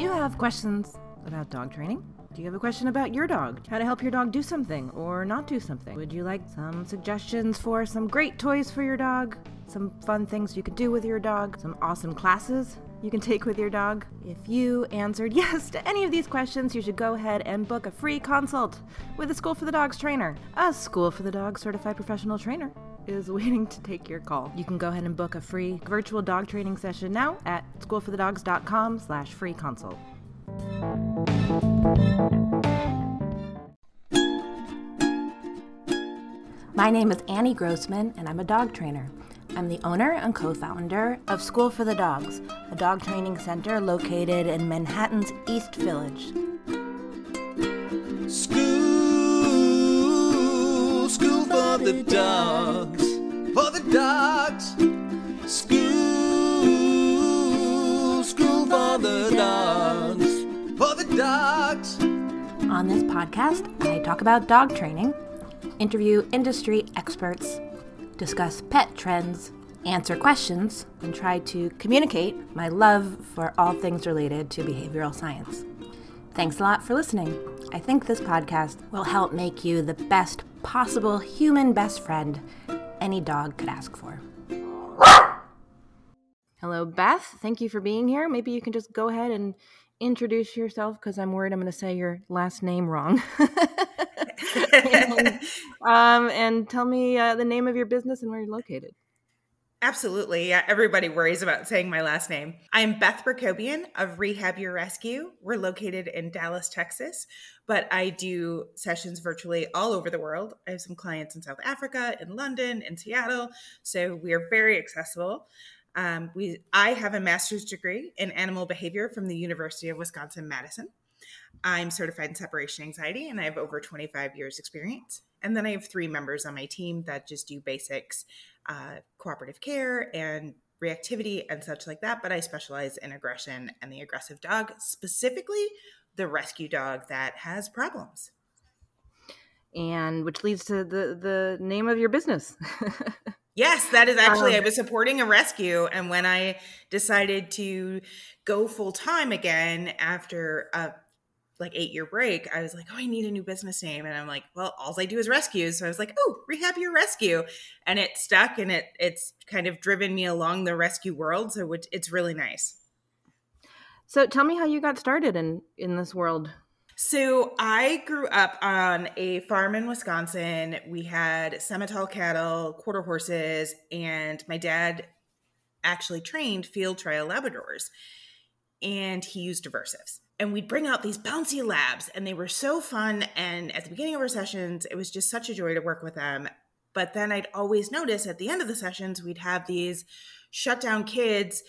Do you have questions about dog training? Do you have a question about your dog? How to help your dog do something or not do something? Would you like some suggestions for some great toys for your dog? Some fun things you could do with your dog? Some awesome classes you can take with your dog? If you answered yes to any of these questions, you should go ahead and book a free consult with a School for the Dogs trainer. A School for the Dogs certified professional trainer is waiting to take your call. You can go ahead and book a free virtual dog training session now at schoolforthedogs.com slash free consult. My name is Annie Grossman, and I'm a dog trainer. I'm the owner and co founder of School for the Dogs, a dog training center located in Manhattan's East Village. School, school for the dogs, for the dogs. School, school for the dogs, for the dogs. On this podcast, I talk about dog training, interview industry experts, discuss pet trends, answer questions, and try to communicate my love for all things related to behavioral science. Thanks a lot for listening. I think this podcast will help make you the best possible human best friend any dog could ask for. Hello, Beth. Thank you for being here. Maybe you can just go ahead and introduce yourself because I'm worried I'm going to say your last name wrong. and, um, and tell me uh, the name of your business and where you're located. Absolutely. Everybody worries about saying my last name. I'm Beth Berkobian of Rehab Your Rescue. We're located in Dallas, Texas, but I do sessions virtually all over the world. I have some clients in South Africa, in London, in Seattle, so we are very accessible. Um, we, I have a master's degree in animal behavior from the University of Wisconsin Madison. I'm certified in separation anxiety and I have over 25 years experience. And then I have three members on my team that just do basics, uh, cooperative care and reactivity and such like that. But I specialize in aggression and the aggressive dog, specifically the rescue dog that has problems. And which leads to the the name of your business. Yes, that is actually, um, I was supporting a rescue. And when I decided to go full time again after a like eight year break, I was like, oh, I need a new business name. And I'm like, well, all I do is rescue. So I was like, oh, Rehab Your Rescue. And it stuck and it it's kind of driven me along the rescue world. So it's really nice. So tell me how you got started in in this world. So I grew up on a farm in Wisconsin. We had Simmental cattle, quarter horses, and my dad actually trained field trial Labradors. And he used aversives. And we'd bring out these bouncy labs, and they were so fun. And at the beginning of our sessions, it was just such a joy to work with them. But then I'd always notice at the end of the sessions, we'd have these shut down kids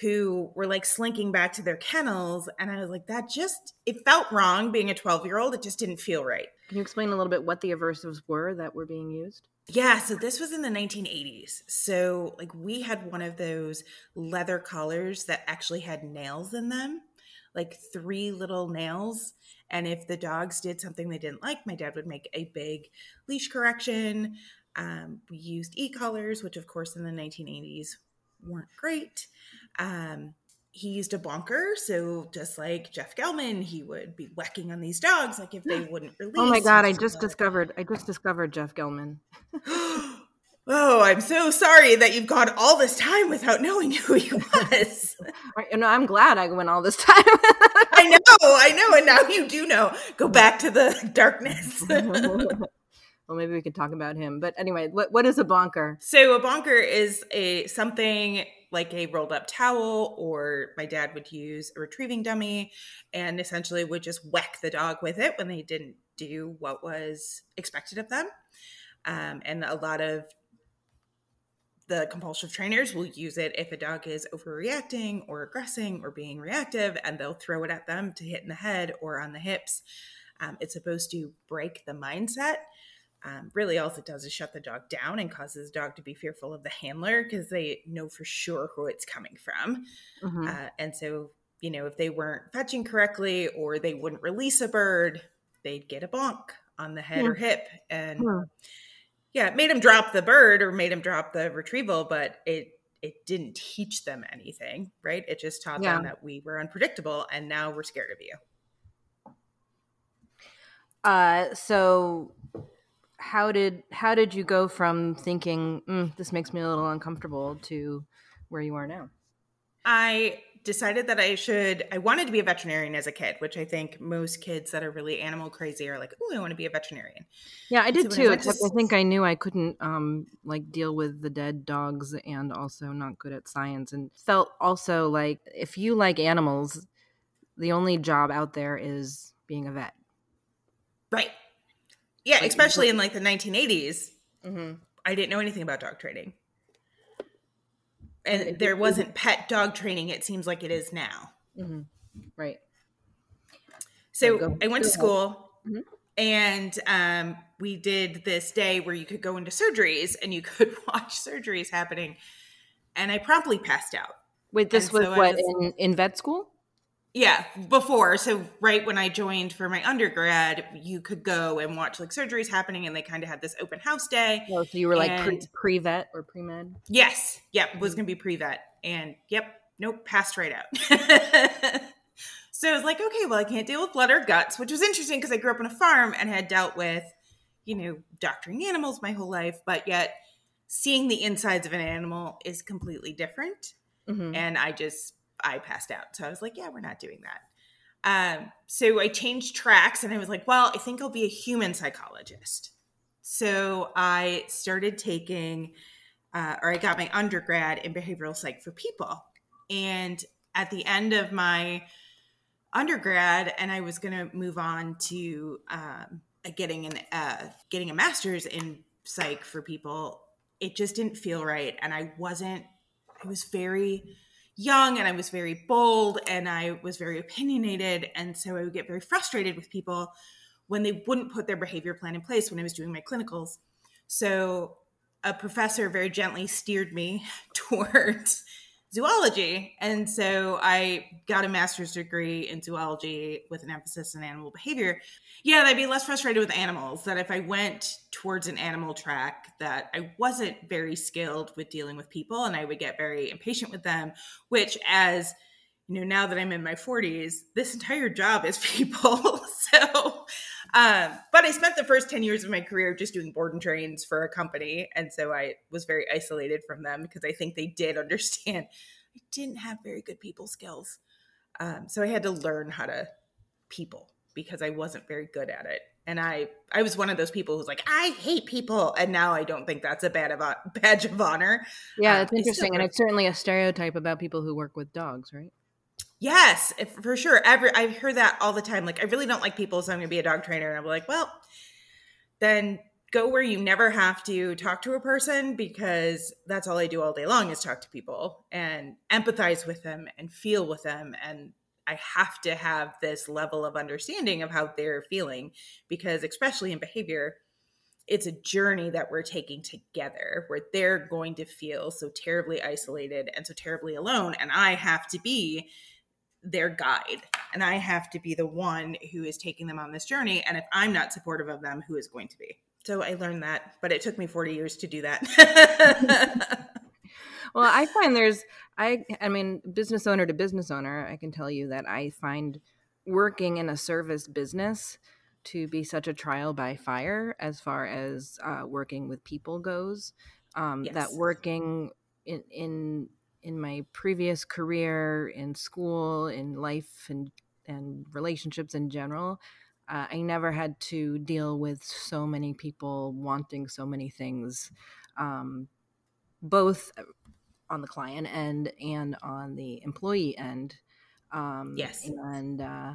who were like slinking back to their kennels. And I was like, that just, it felt wrong being a 12 year old. It just didn't feel right. Can you explain a little bit what the aversives were that were being used? Yeah, so this was in the 1980s. So, like, we had one of those leather collars that actually had nails in them, like three little nails. And if the dogs did something they didn't like, my dad would make a big leash correction. Um, we used e collars, which, of course, in the 1980s weren't great. Um, he used a bonker, so just like Jeff Gellman, he would be whacking on these dogs, like if they wouldn't release. Oh my god! I just discovered. I just discovered Jeff Gellman. oh, I'm so sorry that you've gone all this time without knowing who he was. no, I'm glad I went all this time. I know, I know, and now you do know. Go back to the darkness. well, maybe we could talk about him. But anyway, what what is a bonker? So a bonker is a something like a rolled up towel, or my dad would use a retrieving dummy and essentially would just whack the dog with it when they didn't do what was expected of them. Um, and a lot of the compulsive trainers will use it if a dog is overreacting or aggressing or being reactive, and they'll throw it at them to hit in the head or on the hips. Um, it's supposed to break the mindset um, really all it does is shut the dog down and causes the dog to be fearful of the handler because they know for sure who it's coming from mm-hmm. uh, and so you know if they weren't fetching correctly or they wouldn't release a bird they'd get a bonk on the head or hip and yeah it made him drop the bird or made him drop the retrieval but it it didn't teach them anything, right? It just taught Yeah. them that we were unpredictable and now we're scared of you. Uh, so how did how did you go from thinking mm, this makes me a little uncomfortable to where you are now? I decided that I should, I wanted to be a veterinarian as a kid, which I think most kids that are really animal crazy are like, oh, I want to be a veterinarian. Yeah, I did So when I to I think I knew I couldn't um like deal with the dead dogs and also not good at science and felt also like if you like animals, the only job out there is being a vet. Right. Yeah, Like, especially in like the 1980s. Mm-hmm. I didn't know anything about dog training. And there wasn't pet dog training, it seems like it is now. Mm-hmm. Right. So I went to school Mhm. and um, we did this day where you could go into surgeries and you could watch surgeries happening. And I promptly passed out. Wait, this And was so what was- in, in vet school? Yeah, before. So right when I joined for my undergrad, you could go and watch like surgeries happening and they kind of had this open house day. Oh, so you were like pre And- pre vet or pre med? Yes. Yep. Was going to be pre vet. And yep. Nope. Passed right out. so I was like, okay, well, I can't deal with blood or guts, which was interesting because I grew up on a farm and had dealt with, you know, doctoring animals my whole life. But yet seeing the insides of an animal is completely different. Mm-hmm. And I just, I passed out. So I was like, yeah, we're not doing that. Um, so I changed tracks and I was like, well, I think I'll be a human psychologist. So I started taking, uh, or I got my undergrad in behavioral psych for people. And at the end of my undergrad, and I was going to move on to um, getting an uh, getting a master's in psych for people. It just didn't feel right, and I wasn't. I was very young, and I was very bold, and I was very opinionated, and so I would get very frustrated with people when they wouldn't put their behavior plan in place when I was doing my clinicals. So a professor very gently steered me towards zoology. And so I got a master's degree in zoology with an emphasis in animal behavior. Yeah, I'd be less frustrated with animals that if I went towards an animal track that I wasn't very skilled with dealing with people and I would get very impatient with them, which as you know, now that I'm in my 40s, this entire job is people. so um, but I spent the first 10 years of my career just doing board and trains for a company. And so I was very isolated from them because I think they did understand I didn't have very good people skills. Um, so I had to learn how to people because I wasn't very good at it. And I, I was one of those people who's like, I hate people. And now I don't think that's a bad of badge of honor. Yeah, Um, it's I interesting, and it's certainly a stereotype about people who work with dogs, right? Yes, if- for sure. Every I've heard that all the time. Like, I really don't like people, so I'm going to be a dog trainer. And I'm like, well, then go where you never have to talk to a person because that's all I do all day long is talk to people and empathize with them and feel with them. And I have to have this level of understanding of how they're feeling because, especially in behavior, it's a journey that we're taking together where they're going to feel so terribly isolated and so terribly alone. And I have to be their guide and I have to be the one who is taking them on this journey. And if I'm not supportive of them, who is going to be? So I learned that, but it took me 40 years to do that. Well, I find there's I I mean, business owner to business owner, I can tell you that I find working in a service business to be such a trial by fire as far as uh, working with people goes. Um, That working in in in my previous career, in school, in life, and and relationships in general, uh, I never had to deal with so many people wanting so many things, um, both on the client end and on the employee end. Um, Yes. and uh,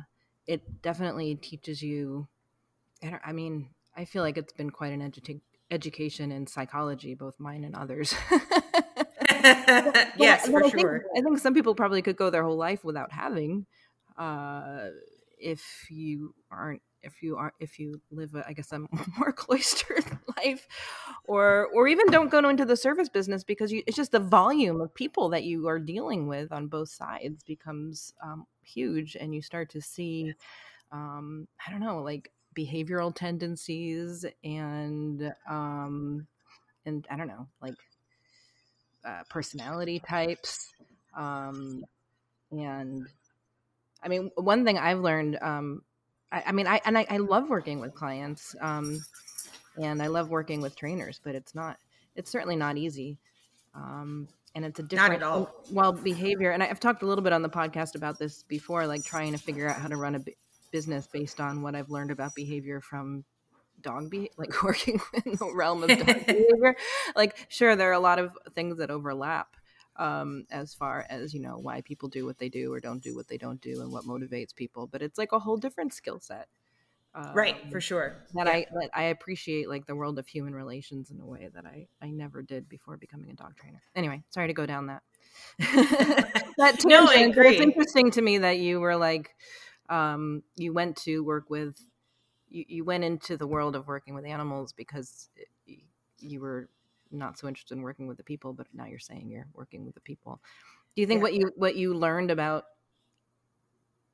it definitely teaches you. I, don't, I mean, I feel like it's been quite an edu- education in psychology, both mine and others. yes, But- for I think, sure. I think some people probably could go their whole life without having, uh, if you aren't, if you aren't if you live, a, I guess, a more cloistered life, or or even don't go into the service business because you, it's just the volume of people that you are dealing with on both sides becomes um, huge, and you start to see, um, I don't know, like behavioral tendencies and um, and I don't know, like uh, personality types. Um, and I mean, one thing I've learned, um, I, I mean, I and I, I love working with clients, um, and I love working with trainers, but it's not, it's certainly not easy. Um, and it's a different, Not at all. well, behavior. And I've talked a little bit on the podcast about this before, like trying to figure out how to run a business based on what I've learned about behavior from dog be like working in the realm of dog behavior. Like, sure, there are a lot of things that overlap um, as far as you know why people do what they do or don't do what they don't do and what motivates people. But it's like a whole different skill set. right, um, for sure. that Yeah. I that I appreciate like the world of human relations in a way that I I never did before becoming a dog trainer. Anyway, sorry to go down that. that No, I but It's interesting to me that you were like, um, you went to work with, you, you went into the world of working with animals because y- you were not so interested in working with the people, but now you're saying you're working with the people. Do you think Yeah. what you what you learned about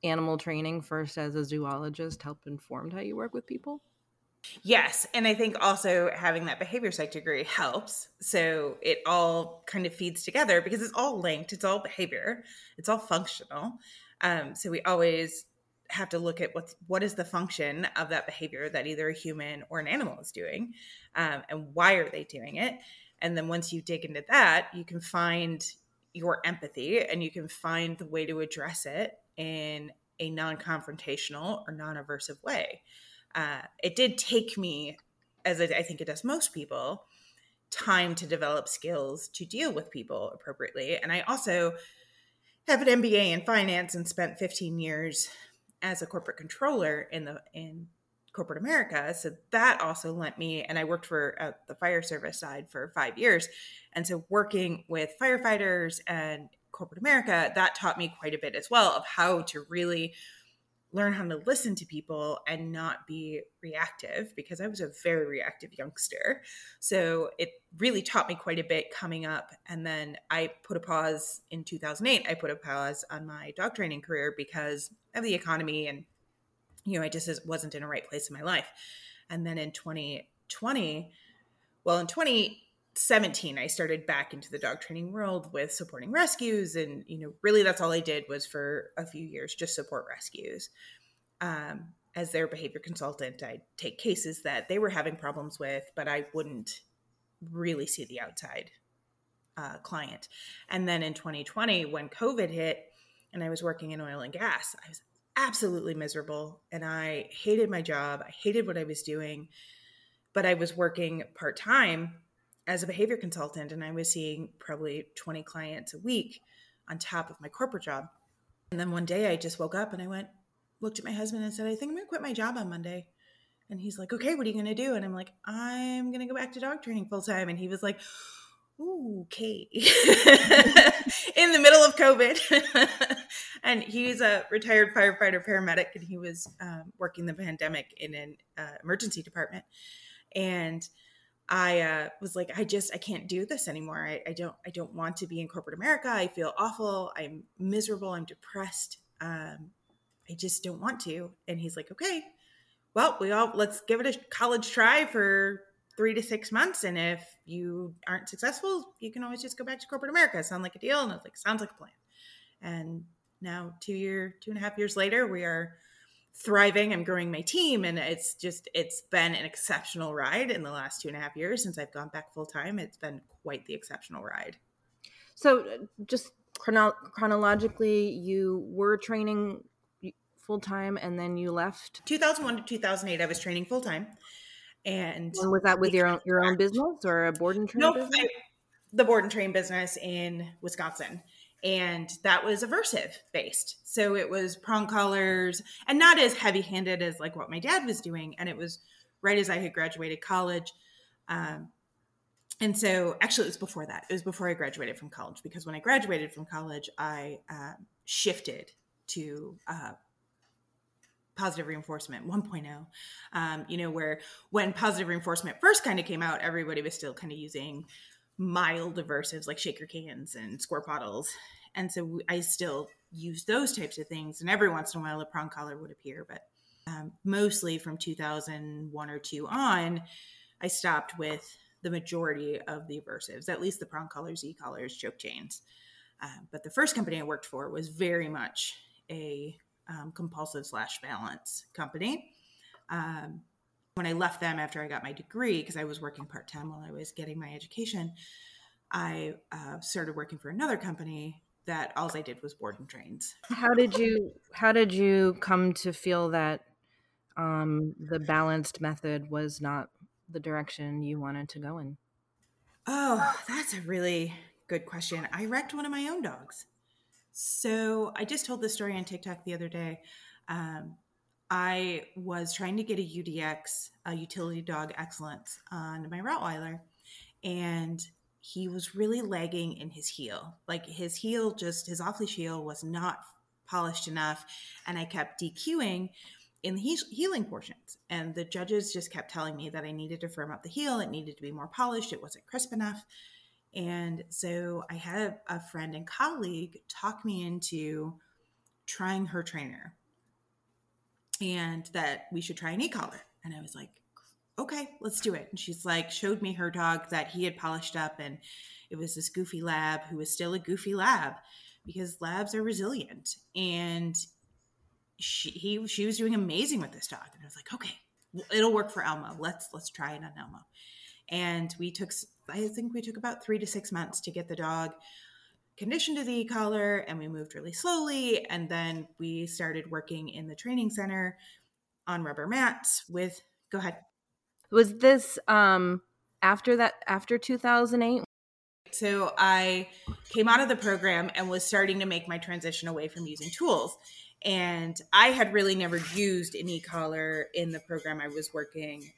animal training first as a zoologist helped informed how you work with people? Yes. And I think also having that behavior psych degree helps. So it all kind of feeds together because it's all linked, it's all behavior, it's all functional. Um, so we always have to look at what what is the function of that behavior that either a human or an animal is doing um, and why are they doing it and then once you dig into that you can find your empathy and you can find the way to address it in a non-confrontational or non-aversive way uh, it did take me, as I I think it does most people, time to develop skills to deal with people appropriately. And I also have an MBA in finance and spent 15 years as a corporate controller in the in corporate America. So that also lent me, and I worked for uh, the fire service side for five years. And so working with firefighters and corporate America, that taught me quite a bit as well of how to really learn how to listen to people and not be reactive because I was a very reactive youngster. So it really taught me quite a bit coming up. And then I put a pause in 2008. I put a pause on my dog training career because of the economy and, you know, I just wasn't in a right place in my life. And then in 2020, well, in 2017, I started back into the dog training world with supporting rescues. And, you know, really that's all I did was for a few years, just support rescues. Um, as their behavior consultant, I'd take cases that they were having problems with, but I wouldn't really see the outside uh, client. And then in 2020, when COVID hit and I was working in oil and gas, I was absolutely miserable and I hated my job. I hated what I was doing, but I was working part time as a behavior consultant and I was seeing probably 20 clients a week on top of my corporate job. And then one day I just woke up and I went, looked at my husband and said, I think I'm going to quit my job on Monday. And he's like, okay, what are you going to do? And I'm like, I'm going to go back to dog training full time. And he was like, okay. In the middle of COVID. and he's a retired firefighter paramedic and he was um, working the pandemic in an uh, emergency department. And I uh, was like, I just, I can't do this anymore. I, I don't, I don't want to be in corporate America. I feel awful. I'm miserable. I'm depressed. Um, I just don't want to. And he's like, okay, well, we all let's give it a college try for three to six months. And if you aren't successful, you can always just go back to corporate America. Sound like a deal? And I was like, sounds like a plan. And now, two year, two and a half years later, we are thriving. I'm growing my team, and it's just it's been an exceptional ride in the last two and a half years since I've gone back full time. It's been quite the exceptional ride. So, uh, just chrono- chronologically, you were training full time, and then you left. 2001 to 2008, I was training full time, and And was that with your own your own business or a board and train no, the board and train business in Wisconsin. And that was aversive based. So it was prong collars and not as heavy handed as like what my dad was doing. And it was right as I had graduated college. Um, and so actually, it was before that. It was before I graduated from college because when I graduated from college, I uh, shifted to uh, positive reinforcement 1.0 um, you know where when positive reinforcement first kind of came out everybody was still kind of using mild aversives like shaker cans and squirt bottles and so i still use those types of things and every once in a while a prong collar would appear but um, mostly from 2001 or 2 on i stopped with the majority of the aversives, at least the prong collars, e collars, choke chains. Um, but the first company I worked for was very much a um, compulsive slash balance company. Um, when I left them after I got my degree, because I was working part time while I was getting my education, I uh, started working for another company that all I did was board and trains. How did you How did you come to feel that um, the balanced method was not the direction you wanted to go in? Oh, that's a really good question. I wrecked one of my own dogs. So I just told this story on TikTok the other day. Um, I was trying to get a UDX, a utility dog excellence, on my Rottweiler, and he was really lagging in his heel. Like his heel, just his off leash heel, was not polished enough, and I kept DQing in the heeling portions. And the judges just kept telling me that I needed to firm up the heel, it needed to be more polished, it wasn't crisp enough. And so I had a friend and colleague talk me into trying her trainer and that we should try an e-collar. And I was like, okay, let's do it. And she's like, showed me her dog that he had polished up and it was this goofy lab who was still a goofy lab because labs are resilient. And she he she was doing amazing with this dog. And I was like, okay, it'll work for Elmo. Let's let's try it on Elmo. And we took I think we took about three to six months to get the dog conditioned to the e-collar and we moved really slowly. And then we started working in the training center on rubber mats with go ahead. Was this um after that after 2008? So I came out of the program and was starting to make my transition away from using tools. And I had really never used an e-collar in the program I was working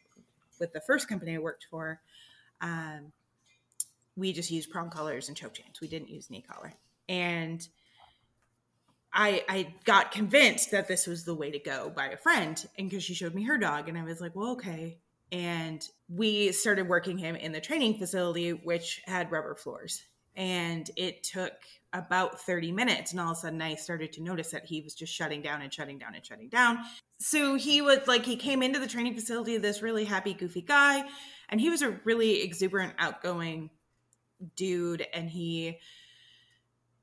with the first company I worked for. Um, we just used prong collars and choke chains. We didn't use knee collar. And I I got convinced that this was the way to go by a friend, and because she showed me her dog, and I was like, well, okay. And we started working him in the training facility, which had rubber floors. And it took about 30 minutes. And all of a sudden, I started to notice that he was just shutting down and shutting down and shutting down. So he was like, he came into the training facility, this really happy, goofy guy. And he was a really exuberant, outgoing dude and he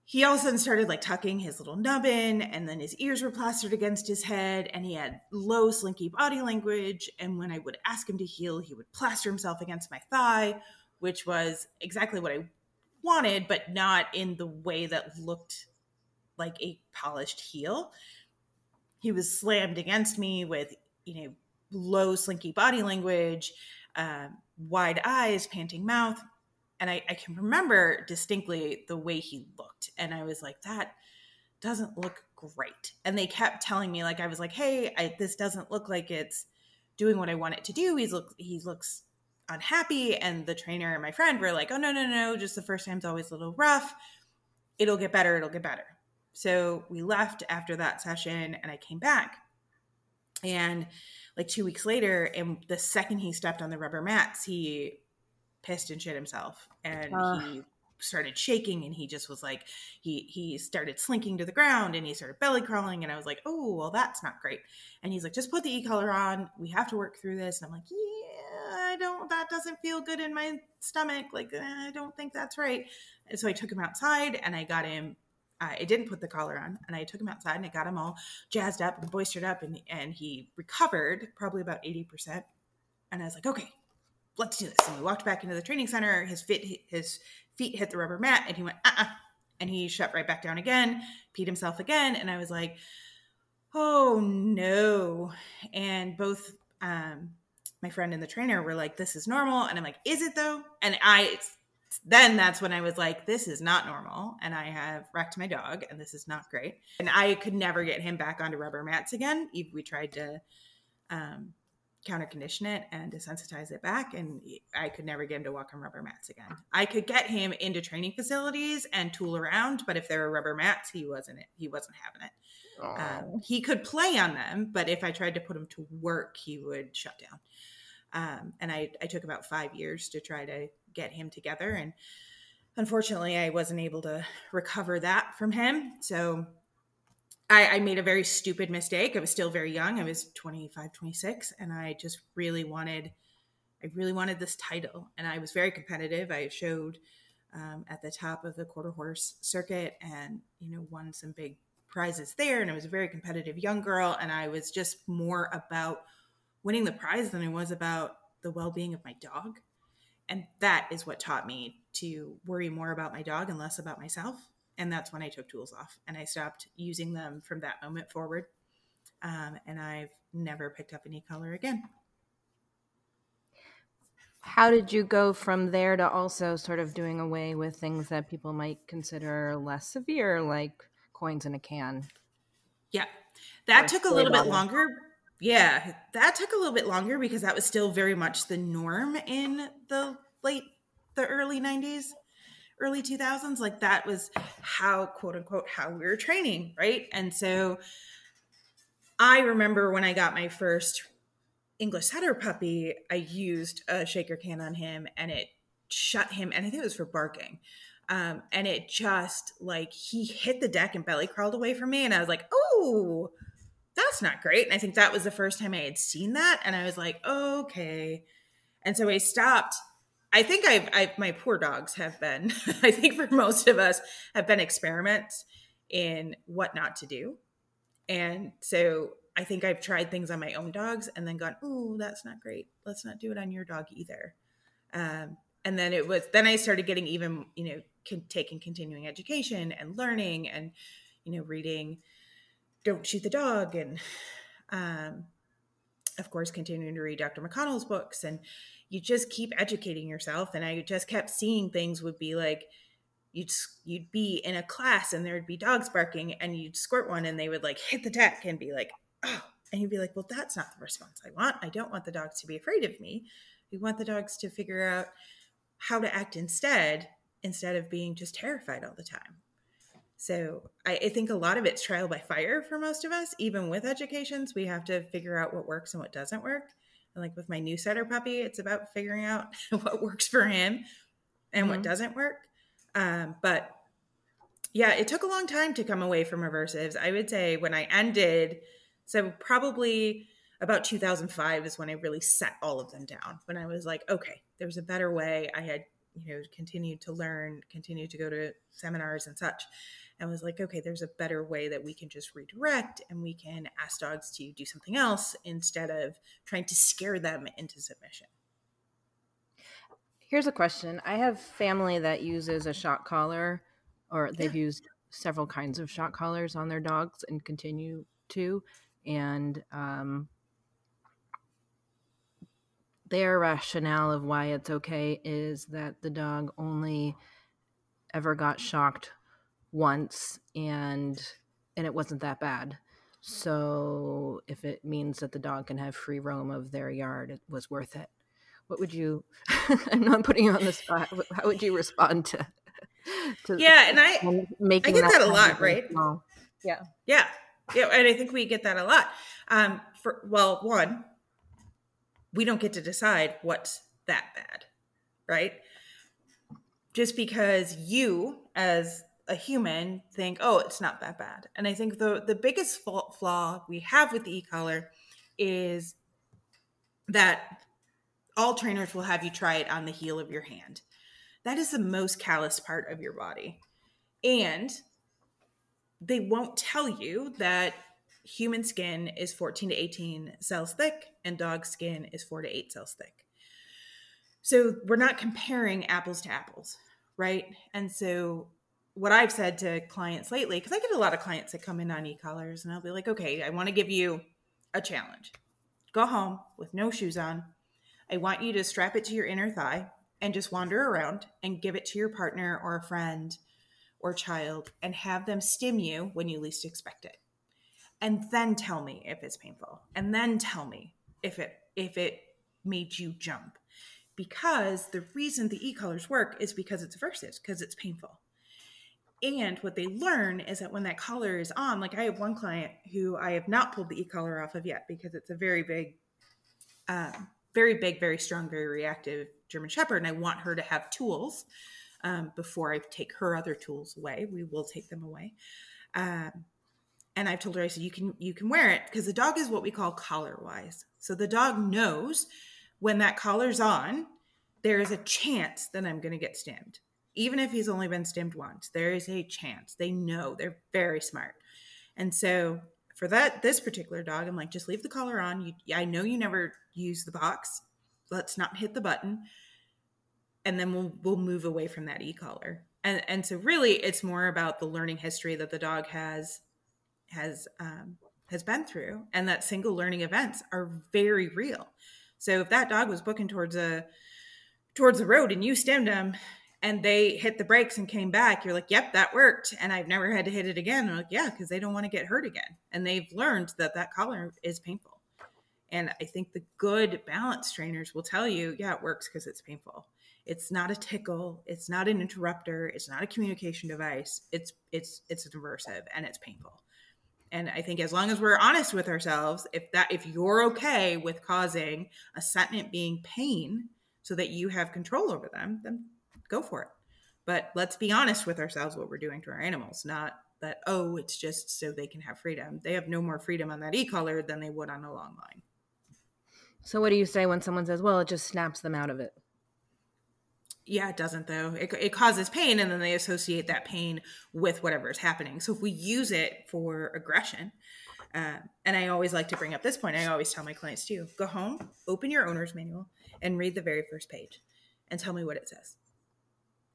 he all of a sudden started like tucking his little nubbin and then his ears were plastered against his head and he had low slinky body language and when i would ask him to heal he would plaster himself against my thigh which was exactly what i wanted but not in the way that looked like a polished heel. He was slammed against me with you know low slinky body language uh, wide eyes panting mouth and I, I can remember distinctly the way he looked and i was like that doesn't look great. And they kept telling me like i was like hey I, this doesn't look like it's doing what i want it to do. He's look he looks unhappy. And the trainer and my friend were like oh no no no just the first time's always a little rough. It'll get better it'll get better. So we left after that session and i came back. And like two weeks later and the second he stepped on the rubber mats he pissed and shit himself and uh. he started shaking and he just was like he he started slinking to the ground and he started belly crawling and I was like, "Oh, well that's not great." And he's like, "Just put the e-collar on. We have to work through this." And I'm like, "Yeah, I don't that doesn't feel good in my stomach. Like eh, I don't think that's right." And so I took him outside and I got him I didn't put the collar on and I took him outside and I got him all jazzed up and boistered up and and he recovered probably about 80%. And I was like, "Okay, let's do this. And we walked back into the training center. His feet, his feet hit the rubber mat, and he went, uh, uh and he shut right back down again, peed himself again, and I was like, oh no. And both um, my friend and the trainer were like, this is normal, and I'm like, is it though? And I then that's when I was like, this is not normal. And I have wrecked my dog, and this is not great. And I could never get him back onto rubber mats again. We tried to um, counter condition it and desensitize it back and i could never get him to walk on rubber mats again. I could get him into training facilities and tool around but if there were rubber mats he wasn't it he wasn't having it. Um, he could play on them but if i tried to put him to work he would shut down. Um, and I, I took about five years to try to get him together and unfortunately i wasn't able to recover that from him. So I, I, made a very stupid mistake. I was still very young. I was 25, 26, and I just really wanted I really wanted this title, and I was very competitive. I showed um, at the top of the quarter horse circuit, and you know, won some big prizes there. And I was a very competitive young girl, and I was just more about winning the prize than I was about the well being of my dog. And that is what taught me to worry more about my dog and less about myself. And that's when I took tools off and I stopped using them from that moment forward. Um, and I've never picked up any e-collar again. How did you go from there to also sort of doing away with things that people might consider less severe, like coins in a can? Yeah, that took a little bit longer. Yeah, that took a little bit longer because that was still very much the norm in the late, the early 90s, early 2000s. Like that was how, quote unquote, how we were training, right? And so I remember when I got my first English setter puppy, I used a shaker can on him and it shut him, and I think it was for barking. Um, and it just like he hit the deck and belly crawled away from me, and I was like, "Oh, that's not great." And I think that was the first time I had seen that, and I was like, "Okay." And so I stopped. I think I've, I've my poor dogs have been. I think for most of us have been experiments in what not to do, and so I think I've tried things on my own dogs and then gone, "Oh, that's not great. Let's not do it on your dog either." Um, and then it was then I started getting even you know con- taking continuing education and learning and you know reading don't shoot the dog and um, of course continuing to read dr mcconnell's books and you just keep educating yourself and i just kept seeing things would be like you'd you'd be in a class and there would be dogs barking and you'd squirt one and they would like hit the deck and be like oh and you'd be like well that's not the response i want i don't want the dogs to be afraid of me we want the dogs to figure out how to act instead instead of being just terrified all the time. So I, I, think a lot of it's trial by fire for most of us. Even with educations, we have to figure out what works and what doesn't work. And like with my new setter puppy, it's about figuring out what works for him and mm-hmm. what doesn't work. Um, but yeah, it took a long time to come away from aversives. I would say when I ended, so probably about 2005 is when I really set all of them down. When I was like, okay, there's a better way. I had you know continued to learn continued to go to seminars and such and was like okay there's a better way that we can just redirect and we can ask dogs to do something else instead of trying to scare them into submission here's a question i have family that uses a shock collar or they've yeah. used several kinds of shock collars on their dogs and continue to and um, their rationale of why it's okay is that the dog only ever got shocked once and and it wasn't that bad. So if it means that the dog can have free roam of their yard it was worth it. What would you i'm not putting you on the spot. How would you respond to, to yeah and i making i get that, that a lot right? yeah. Yeah. Yeah and i think we get that a lot. Um for well one we don't get to decide what's that bad, right? Just because you, as a human, think, oh, it's not that bad. And I think the the biggest flaw we have with the e-collar is that all trainers will have you try it on the heel of your hand. That is the most callous part of your body. And they won't tell you that human skin is 14 to 18 cells thick and dog skin is 4 to 8 cells thick. So we're not comparing apples to apples, right? And so what I've said to clients lately, because I get a lot of clients that come in on e-collars and I'll be like, okay, I want to give you a challenge. Go home with no shoes on. I want you to strap it to your inner thigh and just wander around and give it to your partner or a friend or child and have them stim you when you least expect it and then tell me if it's painful and then tell me if it if it made you jump because the reason the e-collars work is because it's aversive because it's painful and what they learn is that when that collar is on like i have one client who i have not pulled the e-collar off of yet because it's a very big um, very big very strong very reactive german shepherd and i want her to have tools um, before i take her other tools away we will take them away um, and I've told her I said you can you can wear it because the dog is what we call collar wise. So the dog knows when that collar's on, there is a chance that I'm going to get stimmed. Even if he's only been stimmed once, there is a chance. They know they're very smart. And so for that this particular dog, I'm like, just leave the collar on. You, I know you never use the box. Let's not hit the button, and then we'll we'll move away from that e collar. And and so really, it's more about the learning history that the dog has has um, has been through, and that single learning events are very real. So if that dog was booking towards a towards the road and you stimmed him and they hit the brakes and came back, you're like, yep, that worked. And I've never had to hit it again. I'm like, yeah, because they don't want to get hurt again. And they've learned that that collar is painful. And I think the good balance trainers will tell you, yeah, it works because it's painful. It's not a tickle. It's not an interrupter. It's not a communication device. It's it's it's aversive and it's painful. And I think as long as we're honest with ourselves, if that if you're okay with causing a sentient being pain so that you have control over them, then go for it. But let's be honest with ourselves what we're doing to our animals, not that, oh, it's just so they can have freedom. They have no more freedom on that e collar than they would on a long line. So, what do you say when someone says, well, it just snaps them out of it? Yeah, it doesn't though. It, it causes pain, and then they associate that pain with whatever is happening. So, if we use it for aggression, uh, and I always like to bring up this point, I always tell my clients too go home, open your owner's manual, and read the very first page and tell me what it says.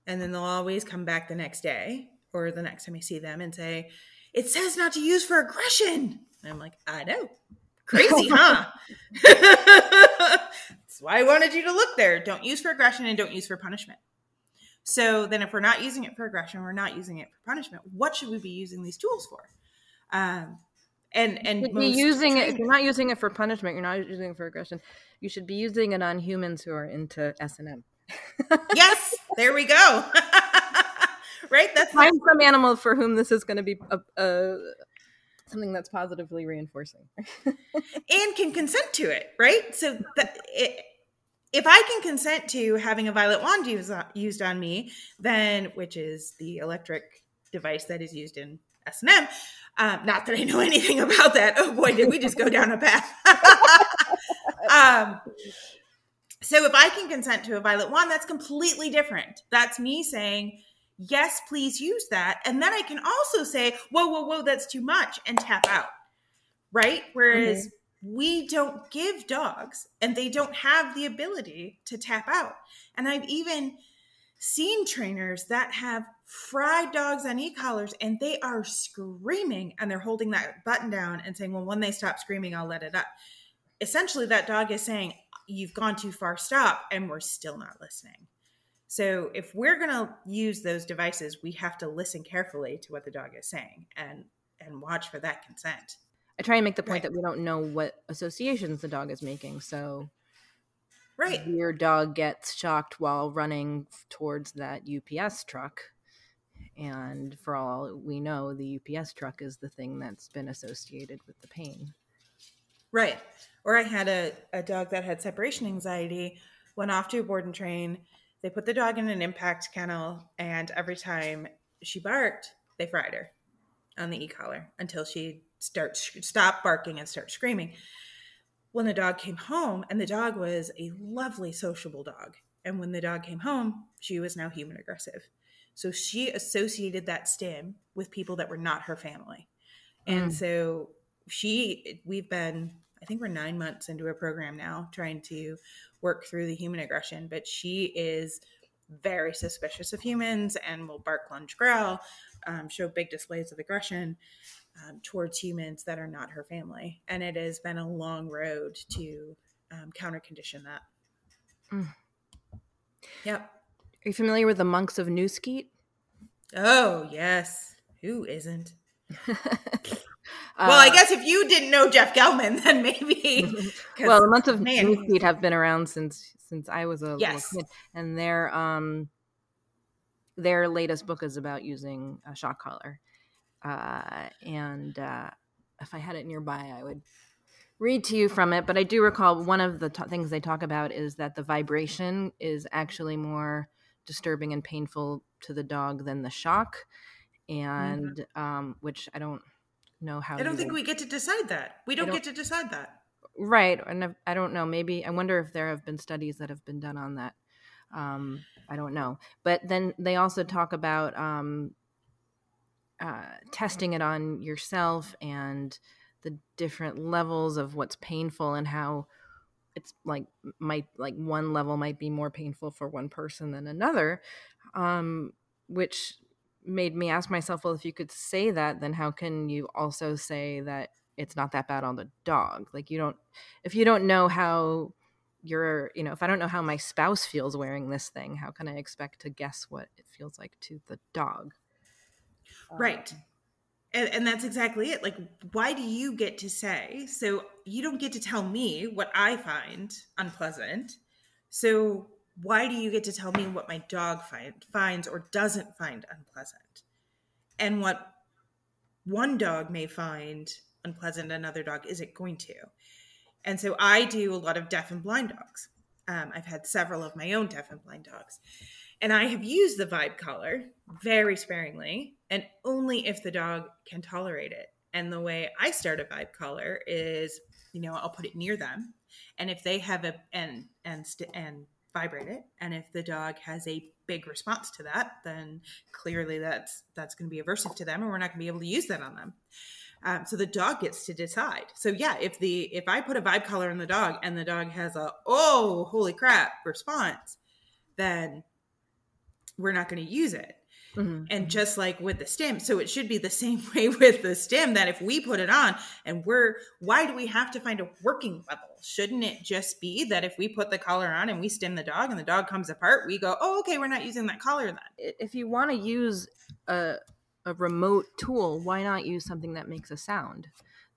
And then they'll always come back the next day or the next time I see them and say, It says not to use for aggression. And I'm like, I know. Crazy, huh? That's why I wanted you to look there. Don't use for aggression and don't use for punishment. So then, if we're not using it for aggression, we're not using it for punishment. What should we be using these tools for? Um, and and be using it if you're not using it for punishment, you're not using it for aggression. You should be using it on humans who are into S and M. yes, there we go. right, that's find some animal for whom this is going to be a, a something that's positively reinforcing. And can consent to it right? So that it, if i can consent to having a violet wand used, used on me then which is the electric device that is used in s&m um, not that i know anything about that. Oh boy did we just go down a path. Um, so if i can consent to a violet wand that's completely different that's me saying yes, please use that. And then I can also say, whoa, whoa, whoa, that's too much and tap out. Right. Whereas mm-hmm. we don't give dogs and they don't have the ability to tap out. And I've even seen trainers that have fried dogs on e-collars and they are screaming and they're holding that button down and saying, well, when they stop screaming, I'll let it up. Essentially, that dog is saying, you've gone too far, stop, and we're still not listening. So if we're going to use those devices, we have to listen carefully to what the dog is saying and and watch for that consent. I try and make the point right. that we don't know what associations the dog is making. So right. your dog gets shocked while running towards that UPS truck. And for all we know, the UPS truck is the thing that's been associated with the pain. Right. Or I had a, a dog that had separation anxiety, went off to a board and train, they put the dog in an impact kennel, and every time she barked, they fried her on the e-collar until she starts stop barking and start screaming. When the dog came home, and the dog was a lovely sociable dog, and when the dog came home, she was now human aggressive. So she associated that stim with people that were not her family. And mm. so she, we've been, I think we're nine months into a program now trying to work through the human aggression, but she is very suspicious of humans and will bark, lunge, growl, um, show big displays of aggression um, towards humans that are not her family. And it has been a long road to um, counter condition that. Mm. Yep. Are you familiar with the monks of New Oh, yes. Who isn't? well, I uh, guess if you didn't know Jeff Gellman, then maybe. well, the Monks of New Skete have been around since since I was a yes. little kid, and their um their latest book is about using a shock collar, uh, and uh, if I had it nearby, I would read to you from it. But I do recall one of the t- things they talk about is that the vibration is actually more disturbing and painful to the dog than the shock, and mm-hmm. um, which I don't know how. I don't think we get to decide that. We don't, don't, get to decide that. right. And I don't know. Maybe I wonder if there have been studies that have been done on that. Um, I don't know. But then they also talk about um, uh, testing it on yourself and the different levels of what's painful and how it's like might like one level might be more painful for one person than another um which made me ask myself well if you could say that then how can you also say that it's not that bad on the dog like you don't if you don't know how you're you know if i don't know how my spouse feels wearing this thing how can i expect to guess what it feels like to the dog Right. Um and, and that's exactly it. Like, why do you get to say? So you don't get to tell me what I find unpleasant. So why do you get to tell me what my dog find, finds or doesn't find unpleasant? And what one dog may find unpleasant, another dog isn't going to. And so I do a lot of deaf and blind dogs. Um, I've had several of my own deaf and blind dogs. And I have used the vibe collar very sparingly and only if the dog can tolerate it. And the way I start a vibe collar is, you know, I'll put it near them. And if they have a and and st- and vibrate it, and if the dog has a big response to that, then clearly that's that's going to be aversive to them, and we're not going to be able to use that on them. Um, so the dog gets to decide. So yeah, if the if I put a vibe collar on the dog and the dog has a oh holy crap response, then we're not going to use it. Mhm. And just like with the stim, so it should be the same way with the stim that if we put it on and we're, why do we have to find a working level? Shouldn't it just be that if we put the collar on and we stim the dog and the dog comes apart, we go, oh, okay, we're not using that collar then. if you want to use a a remote tool, why not use something that makes a sound?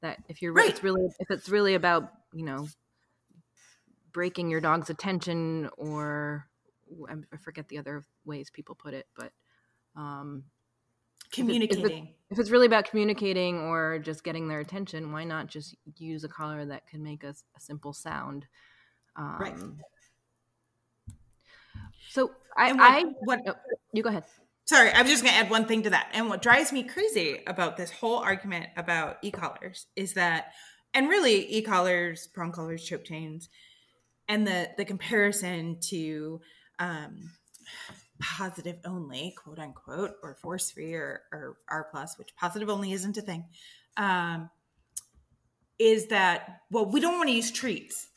That if you're Right. it's really if it's really about you know breaking your dog's attention or I forget the other ways people put it, but um, if it- Communicating. if it's really about communicating or just getting their attention, why not just use a collar that can make a simple sound? Um, Right. So I, what, I what oh, you go ahead. sorry, I was just going to add one thing to that. And what drives me crazy about this whole argument about e-collars is that, and really e-collars, prong collars, choke chains, and the the comparison to um, positive only, quote unquote, or force free or, or R plus, which positive only isn't a thing, um, is that well, we don't want to use treats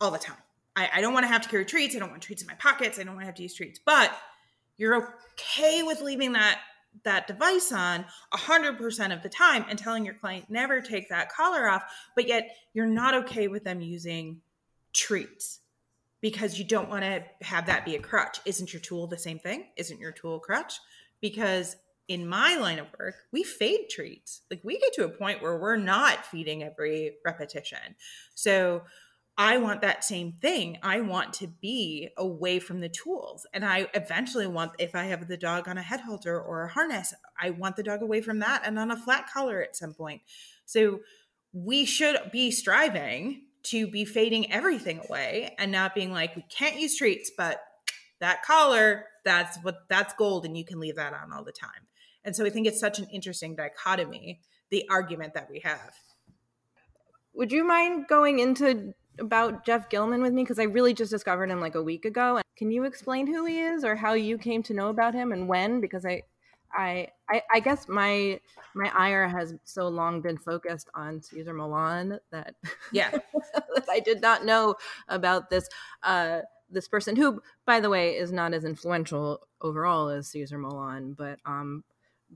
all the time. I, I don't want to have to carry treats. I don't want treats in my pockets. I don't want to have to use treats, but you're okay with leaving that that device on 100% of the time and telling your client never take that collar off but yet you're not okay with them using treats because you don't want to have that be a crutch isn't your tool the same thing isn't your tool crutch because in my line of work we fade treats like we get to a point where we're not feeding every repetition so I want that same thing. I want to be away from the tools. And I eventually want, if I have the dog on a head halter or a harness, I want the dog away from that and on a flat collar at some point. So we should be striving to be fading everything away and not being like, we can't use treats, but that collar, that's what that's gold and you can leave that on all the time. And so I think it's such an interesting dichotomy, the argument that we have. Would you mind going into about Jeff Gellman with me because I really just discovered him like a week ago. Can you explain who he is or how you came to know about him and when? Because I, I, I, I guess my my ire has so long been focused on Cesar Millan that Yeah. that I did not know about this uh, this person who, by the way, is not as influential overall as Cesar Millan, but um,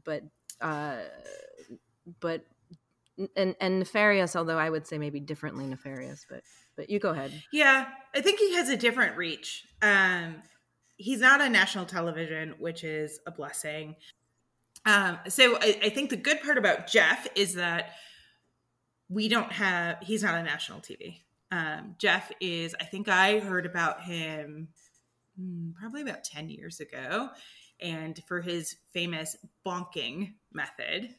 but uh, but and and nefarious. Although I would say maybe differently nefarious, but but you go ahead. Yeah, I think he has a different reach. Um, he's not on national television, which is a blessing. Um, so I, I think the good part about Jeff is that we don't have. He's not on national TV. Um, Jeff is. I think I heard about him hmm, probably about ten years ago, and for his famous bonking method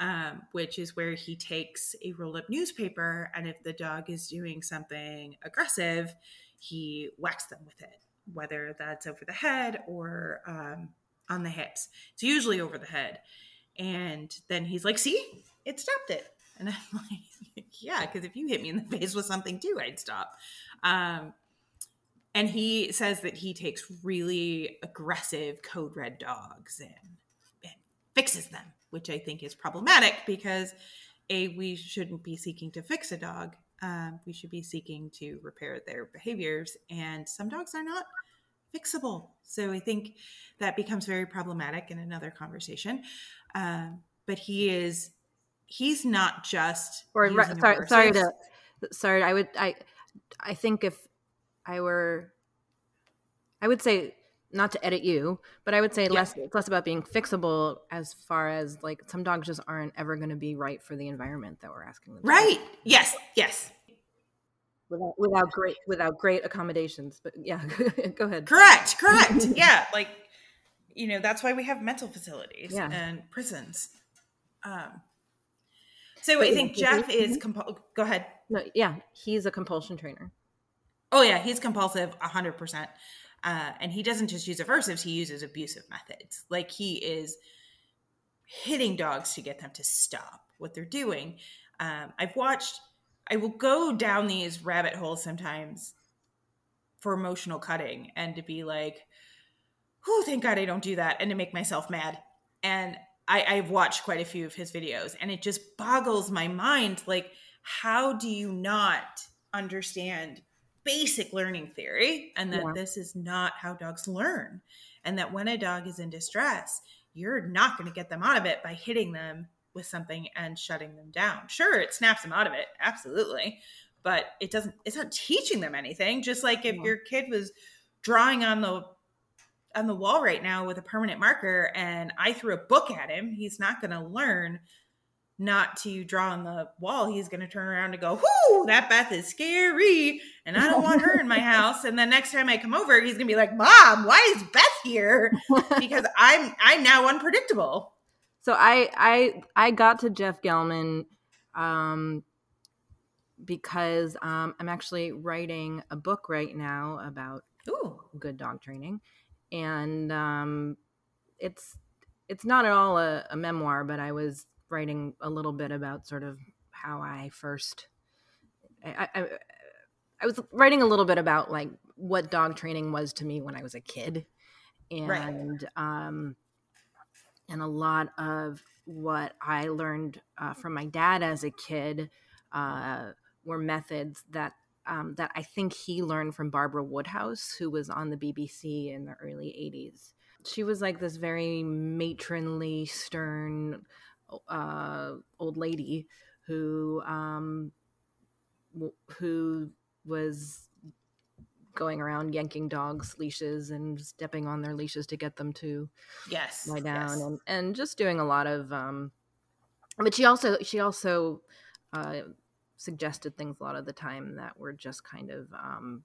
um, which is where he takes a rolled up newspaper and if the dog is doing something aggressive, he whacks them with it, whether that's over the head or um, on the hips. It's usually over the head. And then he's like, see, it stopped it. And I'm like, yeah, because if you hit me in the face with something too, I'd stop. Um, and he says that he takes really aggressive code red dogs and, and fixes them, which I think is problematic because a we shouldn't be seeking to fix a dog. Um, we should be seeking to repair their behaviors, and some dogs are not fixable. So I think that becomes very problematic in another conversation. Um, but he is he's not just or sorry, sorry to sorry i would i i think if i were i would say not to edit you but i would say Yeah. less it's less about being fixable as far as like some dogs just aren't ever going to be right for the environment that we're asking them to right. Yes, yes, without, without great without great accommodations but yeah go ahead correct, correct. yeah, like you know that's why we have mental facilities Yeah. and prisons. Um, so But I yeah, think so Jeff is compul- Go ahead. no yeah he's a compulsion trainer Oh yeah, he's compulsive, hundred percent. Uh, and he doesn't just use aversives; he uses abusive methods. Like he is hitting dogs to get them to stop what they're doing. Um, I've watched. I will go down these rabbit holes sometimes for emotional cutting, and to be like, "Oh, thank God I don't do that," and to make myself mad. And I, I've watched quite a few of his videos, and it just boggles my mind. Like, how do you not understand basic learning theory and that Yeah. this is not how dogs learn and that when a dog is in distress you're not going to get them out of it by hitting them with something and shutting them down sure it snaps them out of it absolutely but it doesn't it's not teaching them anything just like if Yeah. your kid was drawing on the on the wall right now with a permanent marker and i threw a book at him he's not going to learn not to draw on the wall, he's going to turn around and go, "Whoo, that Beth is scary, and I don't want her in my house." And the next time I come over, he's going to be like, "Mom, why is Beth here?" Because I'm I'm now unpredictable. So I I I got to Jeff Gellman um, because um, I'm actually writing a book right now about Ooh, good dog training, and um, it's it's not at all a, a memoir, but I was writing a little bit about sort of how I first. I, I, I was writing a little bit about like what dog training was to me when I was a kid, and Right. um, and a lot of what I learned uh, from my dad as a kid uh, were methods that um, that I think he learned from Barbara Woodhouse, who was on the BBC in the early '80s. She was like this very matronly, stern uh, old lady who um, w- who was going around yanking dogs' leashes and stepping on their leashes to get them to yes, lie down yes. and, and just doing a lot of um but she also she also uh suggested things a lot of the time that were just kind of um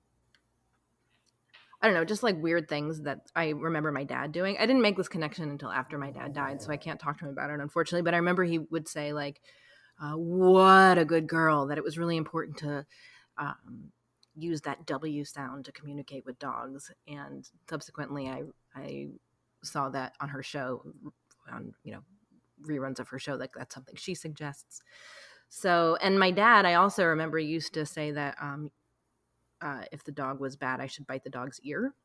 I don't know, just like weird things that I remember my dad doing. I didn't make this connection until after my dad died, so I can't talk to him about it, unfortunately. But I remember he would say, like, uh, "What a good girl!" That it was really important to um, use that W sound to communicate with dogs. And subsequently, I I saw that on her show, on you know reruns of her show. Like that's something she suggests. So, and my dad, I also remember used to say that um, uh, if the dog was bad, I should bite the dog's ear.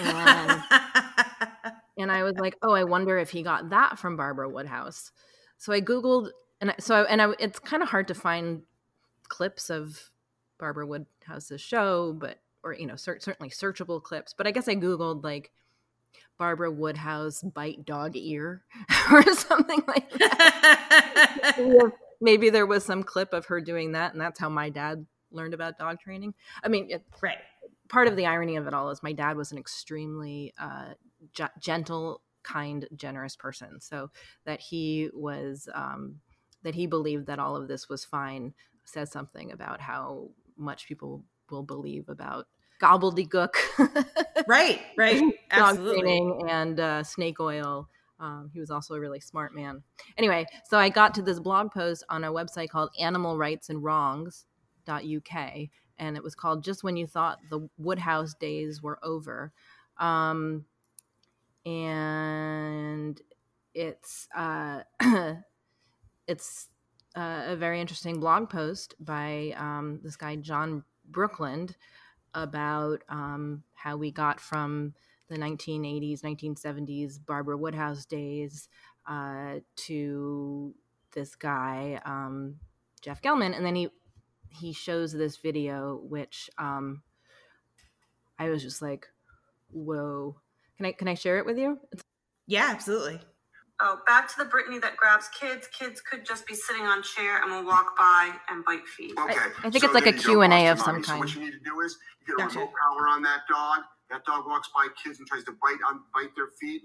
And, and I was like, oh, I wonder if he got that from Barbara Woodhouse. So I googled, and I, so and I, it's kind of hard to find clips of Barbara Woodhouse's show, but or you know cer- certainly searchable clips. But I guess I googled like Barbara Woodhouse bite dog ear or something like that. Maybe there was some clip of her doing that, and that's how my dad learned about dog training. I mean, it, right. part of the irony of it all is my dad was an extremely uh, ge- gentle, kind, generous person. So that he was um, that he believed that all of this was fine says something about how much people will believe about gobbledygook, Right, right. dog Absolutely. training, and uh, snake oil. Um, he was also a really smart man. Anyway, so I got to this blog post on a website called Animal Rights and Wrongs.uk, and it was called Just When You Thought the Woodhouse Days Were Over. Um, and it's uh, it's uh, a very interesting blog post by um, this guy John Brookland about um, how we got from the 1980s, 1970s Barbara Woodhouse days uh, to this guy um, Jeff Gellman, and then he he shows this video, which um, I was just like, "Whoa!" Can I can I share it with you? It's- Yeah, absolutely. Oh, back to the Brittany that grabs kids. Kids could just be sitting on chair and will walk by and bite feet. Okay. I think so it's like there a you go, Q&A of some Mommy. So kind. what you need to do is you get a Gotcha. remote power on that dog. That dog walks by kids and tries to bite on bite their feet.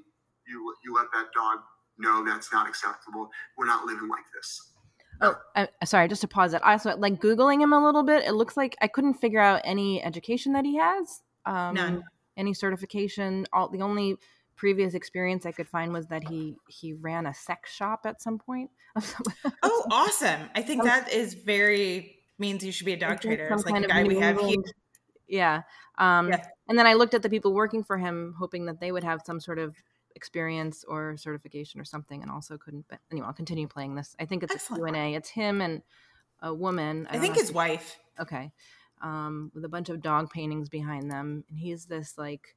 You you let that dog know that's not acceptable. We're not living like this. Oh, I, sorry. Just to pause it. I also like googling him a little bit. It looks like I couldn't figure out any education that he has. Um, None. Any certification. All the only previous experience I could find was that he he ran a sex shop at some point. Oh, awesome. I think that is very means you should be a dog trader. It's like a guy we have here. Yeah. Um, Yeah. And then I looked at the people working for him, hoping that they would have some sort of experience or certification or something, and also couldn't. But anyway, I'll continue playing this. I think it's Excellent. a Q and A. It's him and a woman. I don't think his wife. okay um, with a bunch of dog paintings behind them and he's this like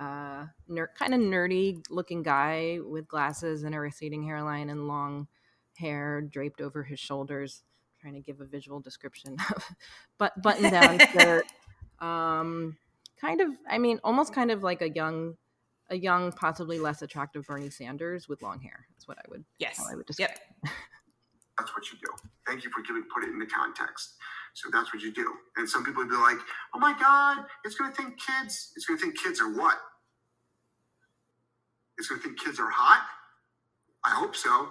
uh, ner- kind of nerdy looking guy with glasses and a receding hairline and long hair draped over his shoulders trying to give a visual description of but button down shirt um, kind of i mean almost kind of like a young a young possibly less attractive bernie sanders with long hair That's what i would Yes. I would describe Yep. That's what you do. Thank you for giving put it into context. So that's what you do. And some people would be like, "Oh my God, it's going to think kids. It's going to think kids are what? It's going to think kids are hot. I hope so.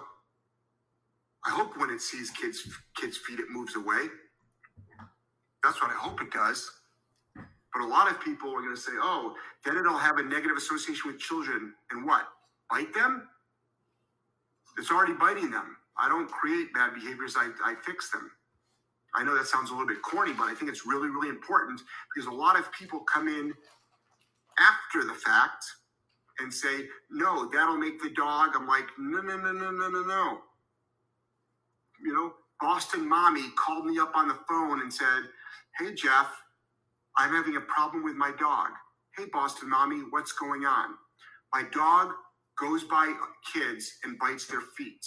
I hope when it sees kids kids' feet, it moves away. That's what I hope it does. But a lot of people are going to say, "Oh, then it'll have a negative association with children and what? Bite them? It's already biting them. I don't create bad behaviors, I, I fix them. I know that sounds a little bit corny, but I think it's really, really important because a lot of people come in after the fact and say, no, that'll make the dog. I'm like, no, no, no, no, no, no, no. You know, Boston Mommy called me up on the phone and said, hey, Jeff, I'm having a problem with my dog. Hey, Boston Mommy, what's going on? My dog goes by kids and bites their feet.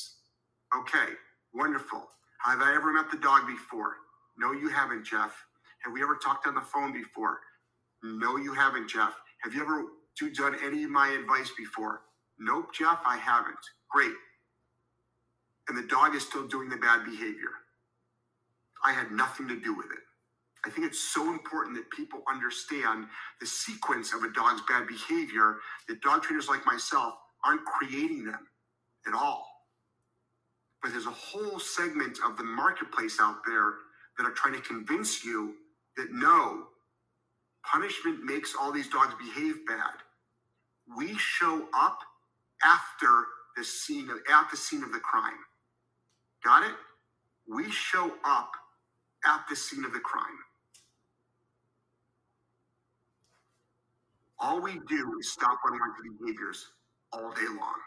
Okay, wonderful. Have I ever met the dog before? No, you haven't, Jeff. Have we ever talked on the phone before? No, you haven't, Jeff. Have you ever done any of my advice before? Nope, Jeff, I haven't. Great. And the dog is still doing the bad behavior. I had nothing to do with it. I think it's so important that people understand the sequence of a dog's bad behavior that dog trainers like myself aren't creating them at all. But there's a whole segment of the marketplace out there that are trying to convince you that no, punishment makes all these dogs behave bad. We show up after the scene of at the scene of the crime. Got it? We show up at the scene of the crime. All we do is stop unwanted behaviors all day long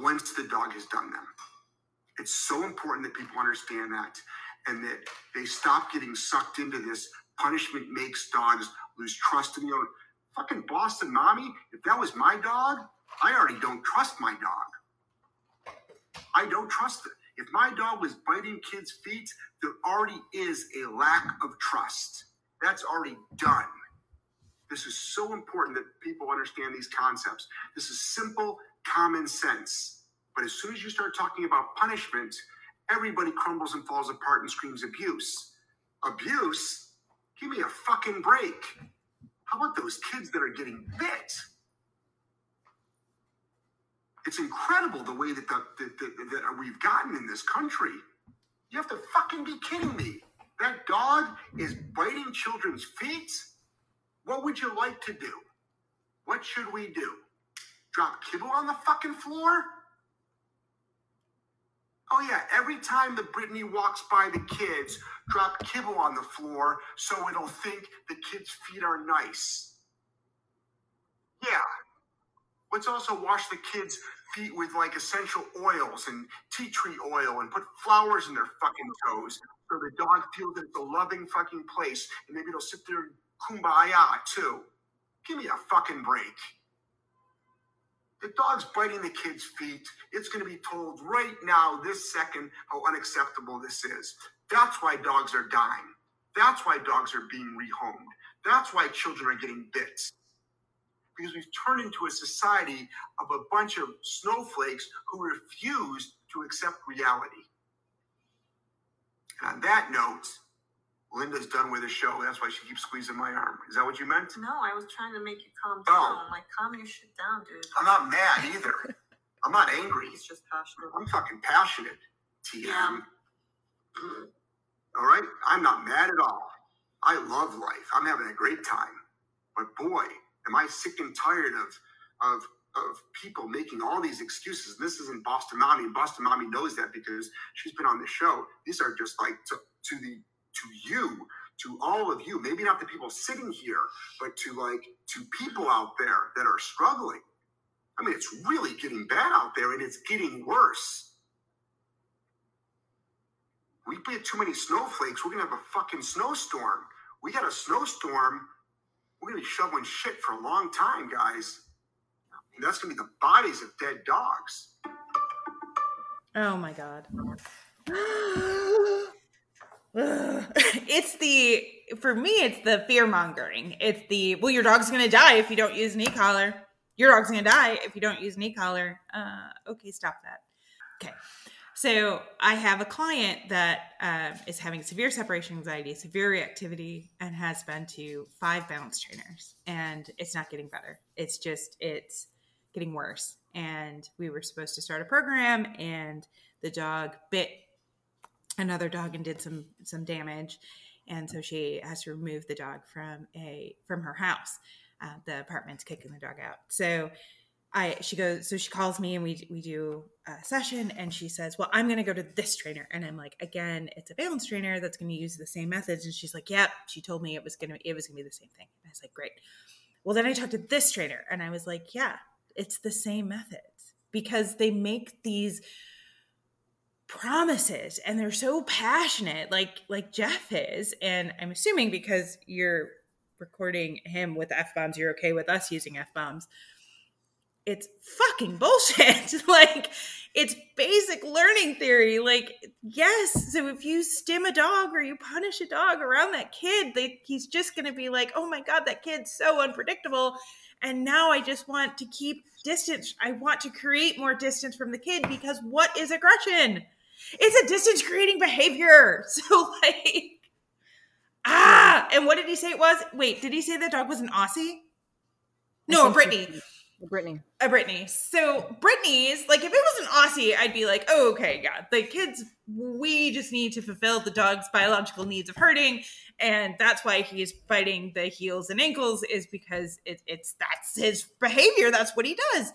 once the dog has done them. It's so important that people understand that and that they stop getting sucked into this punishment makes dogs lose trust in the owner. Fucking Boston mommy, if that was my dog, I already don't trust my dog. I don't trust it. If my dog was biting kids' feet, there already is a lack of trust. That's already done. This is so important that people understand these concepts. This is simple, common sense. But as soon as you start talking about punishment, everybody crumbles and falls apart and screams abuse. Abuse? Give me a fucking break. How about those kids that are getting bit? It's incredible the way that, the, that, that, that we've gotten in this country. You have to fucking be kidding me. That dog is biting children's feet? What would you like to do? What should we do? Drop kibble on the fucking floor? Oh yeah, every time the Brittany walks by the kids, drop kibble on the floor so it'll think the kids' feet are nice. Yeah. Let's also wash the kids' feet with like essential oils and tea tree oil and put flowers in their fucking toes so the dog feels that it's a loving fucking place and maybe it'll sit there kumbaya too. Give me a fucking break. The dog's biting the kid's feet. It's going to be told right now, this second, how unacceptable this is. That's why dogs are dying. That's why dogs are being rehomed. That's why children are getting bits. Because we've turned into a society of a bunch of snowflakes who refuse to accept reality. And on that note, Linda's done with the show. That's why she keeps squeezing my arm. Is that what you meant? No, I was trying to make you calm Oh. down. Like, calm your shit down, dude. I'm not mad either. I'm not angry. He's just passionate. I'm fucking passionate. TM. Yeah. All right? I'm not mad at all. I love life. I'm having a great time. But boy, am I sick and tired of of of people making all these excuses. This isn't Boston Mommy, and Boston Mommy knows that because she's been on the show. These are just like to, to the to you, to all of you. Maybe not the people sitting here, but to like to people out there that are struggling. I mean, it's really getting bad out there, and it's getting worse. We get too many snowflakes, we're gonna have a fucking snowstorm. We got a snowstorm. We're gonna be shoveling shit for a long time, guys. And that's gonna be the bodies of dead dogs. Oh my god. it's the for me it's the fear mongering. It's the well your dog's to die if you don't use an e-collar. Your dog's to die if you don't use an e-collar. Uh okay, stop that. Okay. So I have a client that uh, is having severe separation anxiety, severe reactivity, and has been to five balance trainers, and it's not getting better. It's just it's getting worse. And we were supposed to start a program, and the dog bit another dog and did some some damage, and so she has to remove the dog from a from her house. Uh, the apartment's kicking the dog out. So I she goes so she calls me and we we do a session and she says, "Well, I'm going to go to this trainer." And I'm like, "Again, it's a balance trainer that's going to use the same methods." And she's like, "Yep." She told me it was going to it was going to be the same thing. And I was like, "Great." Well, then I talked to this trainer and I was like, "Yeah, it's the same methods because they make these promises and they're so passionate like like Jeff is and I'm assuming because you're recording him with f-bombs you're okay with us using f-bombs it's fucking bullshit. like it's basic learning theory. Like yes, so if you stim a dog or you punish a dog around that kid, he's just going to be like, "Oh my god, that kid's so unpredictable." And now I just want to keep distance. I want to create more distance from the kid because what is aggression? It's a distance creating behavior. So like ah, and what did he say it was? Wait, did he say the dog was an Aussie? No, a Brittany Brittany. a Brittany. So Brittany's like if it was an Aussie, I'd be like, oh, okay, yeah, the kids, we just need to fulfill the dog's biological needs of herding, and that's why he's biting the heels and ankles is because it, it's that's his behavior. That's what he does.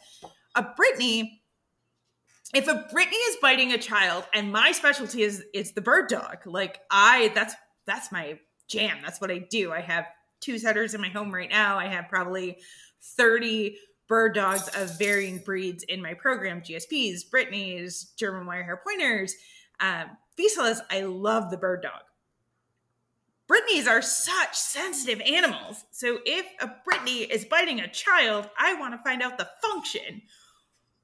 A Brittany. If a Brittany is biting a child, and my specialty is is the bird dog, like I, that's that's my jam. That's what I do. I have two setters in my home right now. I have probably thirty bird dogs of varying breeds in my program GSPs, Brittany's, German Wirehair Pointers, um, Vizslas. I love the bird dog. Brittany's are such sensitive animals. So if a Brittany is biting a child, I want to find out the function.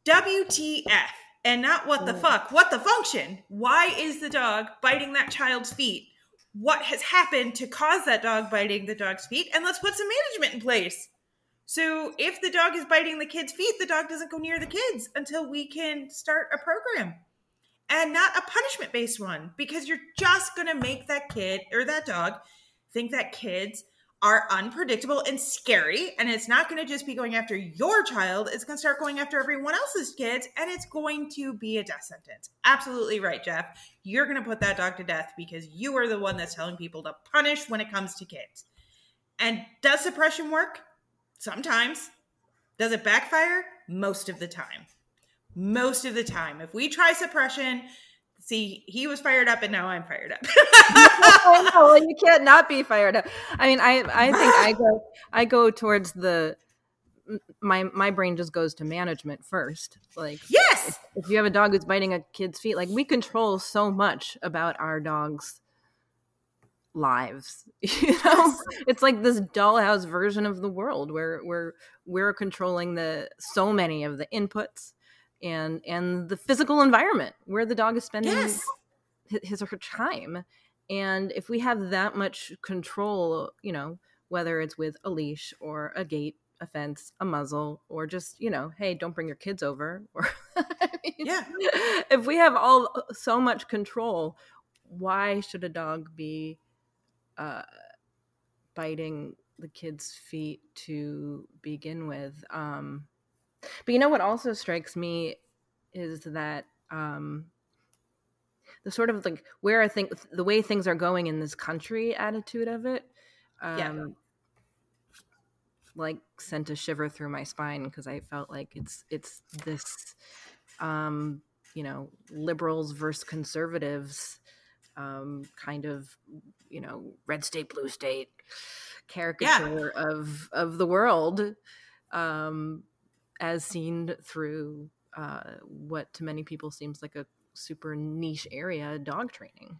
WTF. And not what the fuck. What the function? Why is the dog biting that child's feet? What has happened to cause that dog biting the dog's feet? And let's put some management in place. So if the dog is biting the kid's feet, the dog doesn't go near the kids until we can start a program. And not a punishment based one, because you're just gonna make that kid or that dog think that kids are unpredictable and scary. And it's not gonna just be going after your child, it's gonna start going after everyone else's kids, and it's going to be a death sentence. Absolutely right, Jeff. You're gonna put that dog to death because you are the one that's telling people to punish when it comes to kids. And does suppression work? Sometimes. Does it backfire? Most of the time. Most of the time. If we try suppression, see, he was fired up and now I'm fired up. I know, and you can't not be fired up. I mean, I I think I go I go towards the my my brain just goes to management first. Like Yes. if you have a dog who's biting a kid's feet, like we control so much about our dogs' lives. You know, it's like this dollhouse version of the world where where we're controlling the so many of the inputs and and the physical environment where the dog is spending Yes. his or her time. And if we have that much control, you know, whether it's with a leash or a gate, a fence, a muzzle, or just, you know, hey, don't bring your kids over. Or I mean, Yeah. if we have all so much control, why should a dog be uh, biting the kid's feet to begin with? Um, but you know what also strikes me is that um, the sort of like where I think the way things are going in this country attitude of it, um, Yeah. like sent a shiver through my spine because I felt like it's it's this, um, you know, liberals versus conservatives, um, kind of, you know, red state blue state caricature of of the world, um, as seen through uh, what to many people seems like a super niche area, dog training,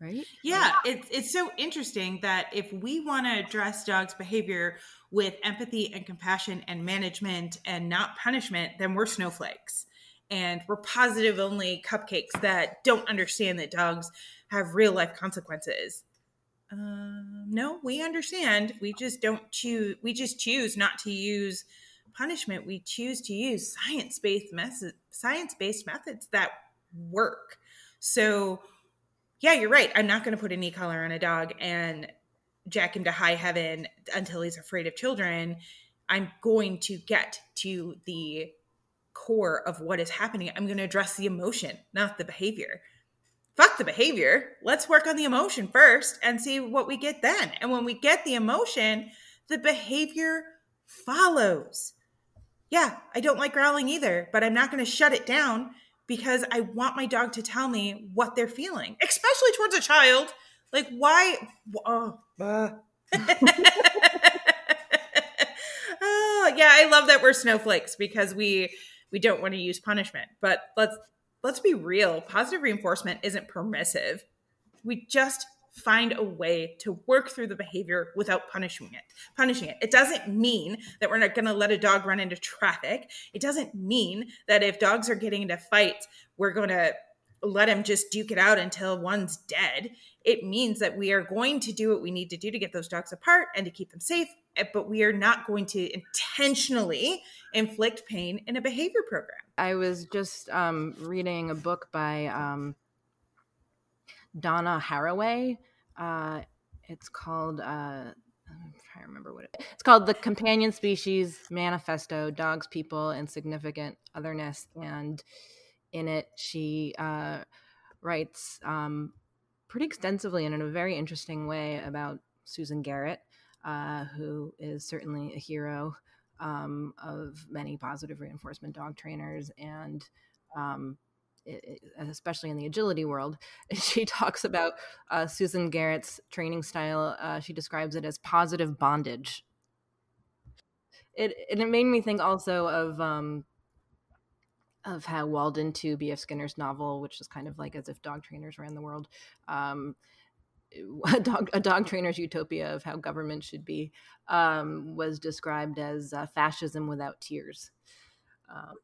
right? Yeah, it's it's so interesting that if we want to address dogs' behavior with empathy and compassion and management and not punishment, then we're snowflakes. And we're positive only cupcakes that don't understand that dogs have real life consequences. Um, no, we understand. We just don't choose. We just choose not to use punishment. We choose to use science based methods. Science based methods that work. So yeah, you're right. I'm not going to put an e-collar on a dog and jack him to high heaven until he's afraid of children. I'm going to get to the core of what is happening. I'm going to address the emotion, not the behavior. Fuck the behavior. Let's work on the emotion first and see what we get then. And when we get the emotion, the behavior follows. Yeah, I don't like growling either, but I'm not going to shut it down because I want my dog to tell me what they're feeling, especially towards a child. Like, why? Oh, uh. oh, yeah, I love that we're snowflakes because we we don't want to use punishment. But let's let's be real. Positive reinforcement isn't permissive. We just find a way to work through the behavior without punishing it. Punishing it. It doesn't mean that we're not going to let a dog run into traffic. It doesn't mean that if dogs are getting into fights, we're going to let him just duke it out until one's dead. It means that we are going to do what we need to do to get those dogs apart and to keep them safe, eh, but we are not going to intentionally inflict pain in a behavior program. I was just um, reading a book by um, Donna Haraway. Uh, it's called. Uh, I'm trying to remember what it. It's called the Companion Species Manifesto: Dogs, People, and Significant Otherness. And in it, she uh, writes um, pretty extensively and in a very interesting way about Susan Garrett, uh, who is certainly a hero um, of many positive reinforcement dog trainers and um, especially in the agility world. She talks about uh, Susan Garrett's training style. Uh, she describes it as positive bondage. It and it made me think also of um, of how Walden Two B.F. Skinner's novel, which is kind of like as if dog trainers ran the world. Um, a dog, a dog trainer's utopia of how government should be um, was described as uh, fascism without tears. Um,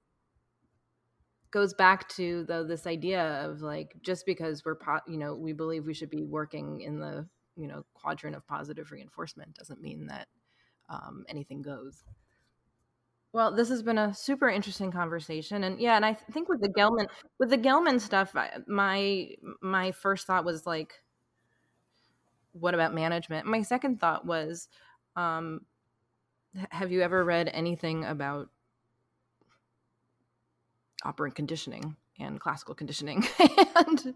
goes back to though this idea of like just because we're po- you know we believe we should be working in the you know quadrant of positive reinforcement doesn't mean that um, anything goes. Well, this has been a super interesting conversation, and yeah, and I th- think with the Gellman with the Gellman stuff, I, my my first thought was like, what about management? My second thought was, um, have you ever read anything about operant conditioning and classical conditioning? and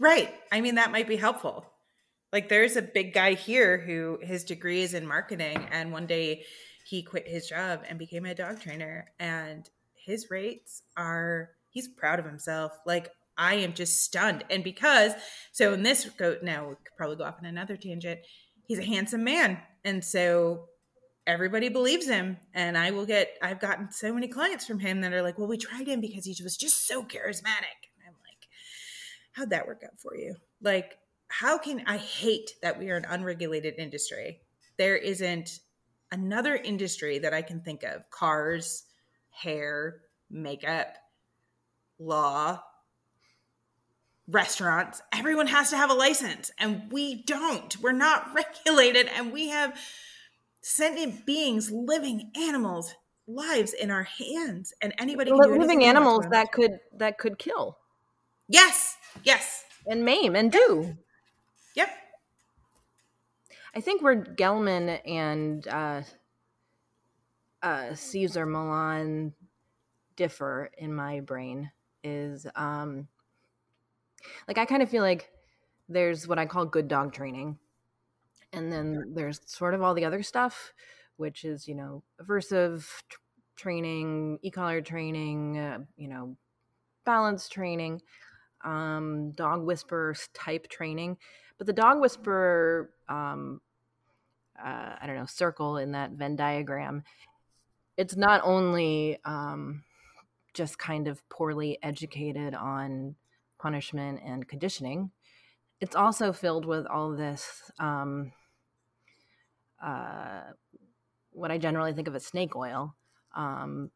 Right. I mean, that might be helpful. Like, there's a big guy here who his degree is in marketing, and one day he quit his job and became a dog trainer. And his rates are, he's proud of himself. Like, I am just stunned. And because, so in this go, now we could probably go off on another tangent, he's a handsome man. And so everybody believes him. And i will get i've gotten so many clients from him that are like well we tried him because he was just so charismatic. And i'm like how'd that work out for you? Like how can i hate that we are an unregulated industry. There isn't another industry that i can think of. Cars hair makeup law restaurants. Everyone has to have a license and we don't. We're not regulated and we have sentient beings, living animals, lives in our hands, and anybody living anything they want animals that could that could kill Yes, yes, and maim and do. yep. I think where Gellman and uh, uh, Cesar Millan differ in my brain is um, like I kind of feel like there's what I call good dog training, and then there's sort of all the other stuff, which is you know aversive t- training, e-collar training, uh, you know, balance training, um, dog whisperer type training. But the dog whisperer, um, uh, I don't know, circle in that Venn diagram, it's not only um, just kind of poorly educated on punishment and conditioning. It's also filled with all this, um, uh, what I generally think of as snake oil, um,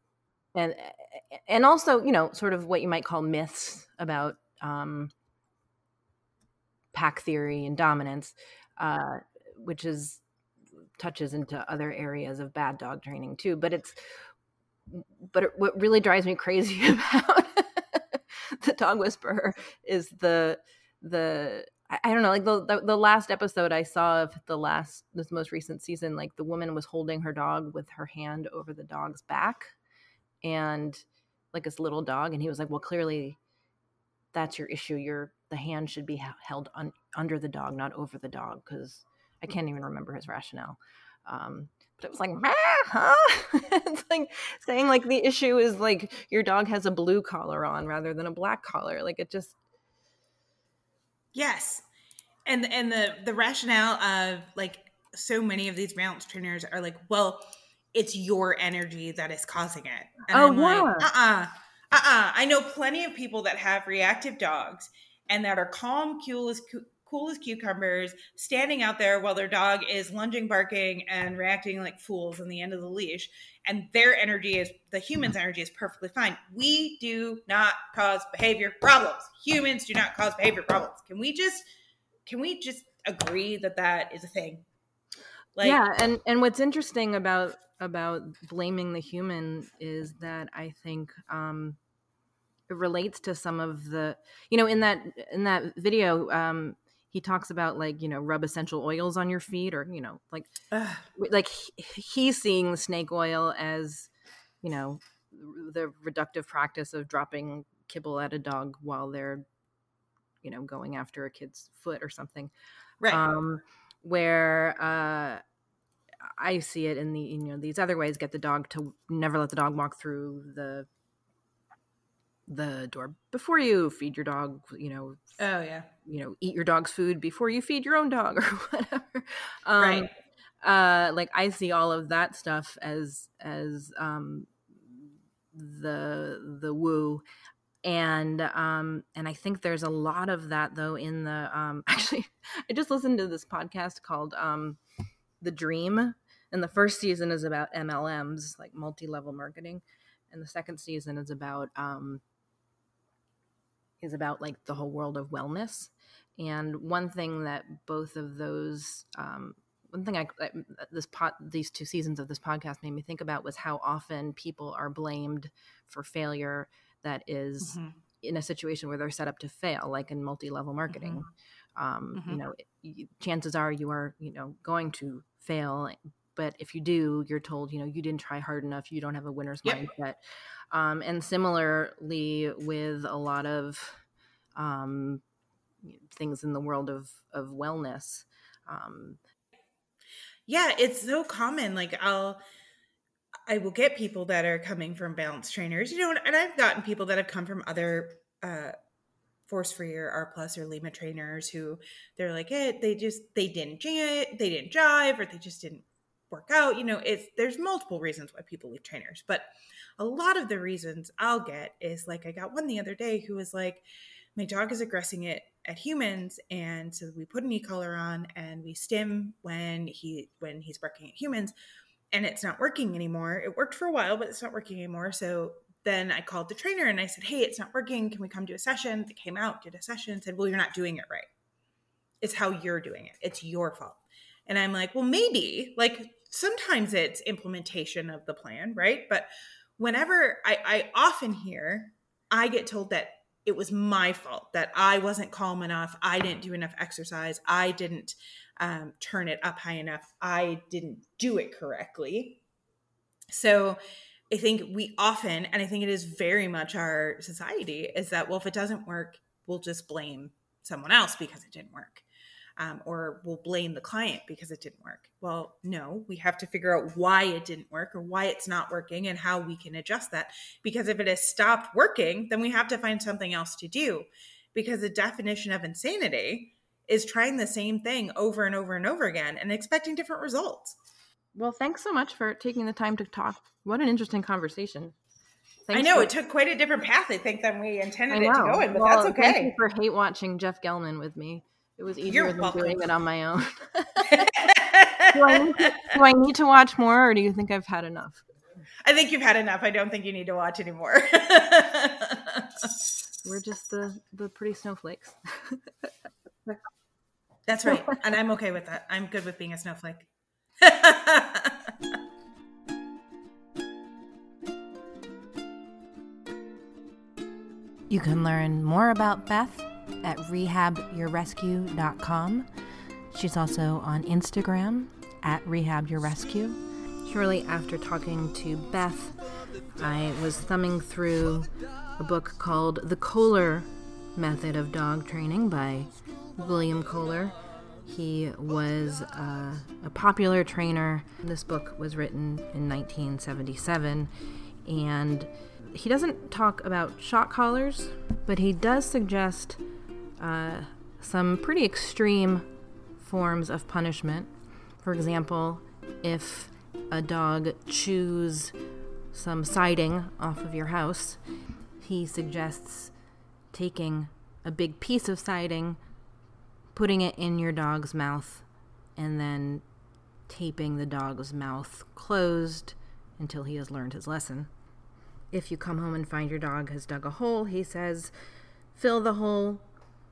and and also you know sort of what you might call myths about um, pack theory and dominance, uh, which is touches into other areas of bad dog training too. But it's but it, what really drives me crazy about the dog whisperer is the the I, don't know like the, the the last episode I saw of the last this most recent season like the woman was holding her dog with her hand over the dog's back and like this little dog and he was like well clearly that's your issue. Your the hand should be held un, under the dog not over the dog because i can't even remember his rationale. Um but it was like "Meh, huh? it's like saying like the issue is like your dog has a blue collar on rather than a black collar. Like it just Yes. And and the the rationale of like so many of these balance trainers are like, well, it's your energy that is causing it. And Oh, I'm like, uh-uh. Uh-uh. I know plenty of people that have reactive dogs and that are calm, cool as cu- cool as cucumbers, standing out there while their dog is lunging, barking, and reacting like fools on the end of the leash. And their energy is the human's energy is perfectly fine. We do not cause behavior problems. Humans do not cause behavior problems. Can we just can we just agree that that is a thing? Like, yeah and and what's interesting about about blaming the human is that i think um it relates to some of the you know in that in that video um he talks about like you know rub essential oils on your feet or you know like ugh, like he- he's seeing the snake oil as you know the reductive practice of dropping kibble at a dog while they're you know going after a kid's foot or something right. um, where uh, I see it in the you know these other ways. Get the dog to never let the dog walk through the the door before you feed your dog. You know, oh yeah. You know, eat your dog's food before you feed your own dog or whatever. Um, right. uh like i see all of that stuff as as um the the woo and um and i think there's a lot of that though in the um actually i just listened to this podcast called um the dream and the first season is about mlms like multi-level marketing and the second season is about um is about like the whole world of wellness and one thing that both of those um one thing I I- this pot these two seasons of this podcast made me think about was how often people are blamed for failure that is Mhm. in a situation where they're set up to fail, like in multi-level marketing. Um, You Mhm. know, chances are you are you know going to fail, but if you do, you're told you know you didn't try hard enough, you don't have a winner's Yep. mindset. Um, and similarly with a lot of um, things in the world of of wellness. Um, Yeah, it's so common. Like I'll I will get people that are coming from balance trainers, you know, and I've gotten people that have come from other uh force free or R plus or LIMA trainers who they're like, hey, they just they didn't jam, they didn't jive, or they just didn't work out. You know, it's there's multiple reasons why people leave trainers, but a lot of the reasons I'll get is like I got one the other day who was like, my dog is aggressing it at humans, and so we put an e-collar on and we stim when he when he's barking at humans, and it's not working anymore. It worked for a while, but it's not working anymore. So then I called the trainer and I said, Hey, it's not working. Can we come do a session? They came out, did a session, said, Well, you're not doing it right. It's how you're doing it. It's your fault. And I'm like, Well, maybe. Like sometimes it's implementation of the plan, right? But whenever I, I often hear, I get told that it was my fault, that I wasn't calm enough. I didn't do enough exercise. I didn't um, turn it up high enough. I didn't do it correctly. So, I think we often, and I think it is very much our society, is that, well, if it doesn't work, we'll just blame someone else because it didn't work. Um, or we'll blame the client because it didn't work. Well, no, we have to figure out why it didn't work or why it's not working and how we can adjust that. Because if it has stopped working, then we have to find something else to do. Because the definition of insanity is trying the same thing over and over and over again and expecting different results. Well, thanks so much for taking the time to talk. What an interesting conversation. Thanks I know for, it took quite a different path, I think, than we intended it to go in, but Well, that's Thank you okay. for hate watching Jeff Gellman with me. It was easier You're than welcome. doing it on my own. do, I need to, do I need to watch more, or do you think I've had enough? I think you've had enough. I don't think you need to watch anymore. We're just the the pretty snowflakes. That's right. And I'm okay with that. I'm good with being a snowflake. You can learn more about Beth at rehabyourrescue.com. She's also on Instagram at rehabyourrescue. Shortly after talking to Beth, I was thumbing through a book called The Koehler Method of Dog Training by William Koehler. He was uh, a popular trainer. This book was written in 1977, and he doesn't talk about shock collars, but he does suggest uh, some pretty extreme forms of punishment. For example, if a dog chews some siding off of your house, he suggests taking a big piece of siding, putting it in your dog's mouth, and then taping the dog's mouth closed until he has learned his lesson. If you come home and find your dog has dug a hole, he says, fill the hole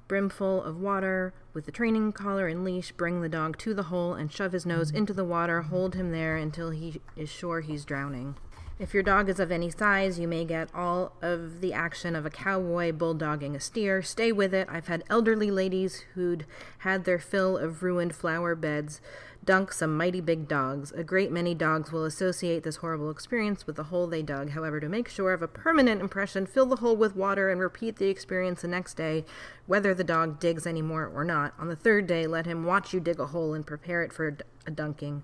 brimful of water with the training collar and leash, bring the dog to the hole and shove his nose into the water, hold him there until he is sure he's drowning. If your dog is of any size, you may get all of the action of a cowboy bulldogging a steer. Stay with it. I've had elderly ladies who'd had their fill of ruined flower beds dunk some mighty big dogs. A great many dogs will associate this horrible experience with the hole they dug. However, to make sure of a permanent impression, fill the hole with water and repeat the experience the next day, whether the dog digs any more or not. On the third day, let him watch you dig a hole and prepare it for a dunking.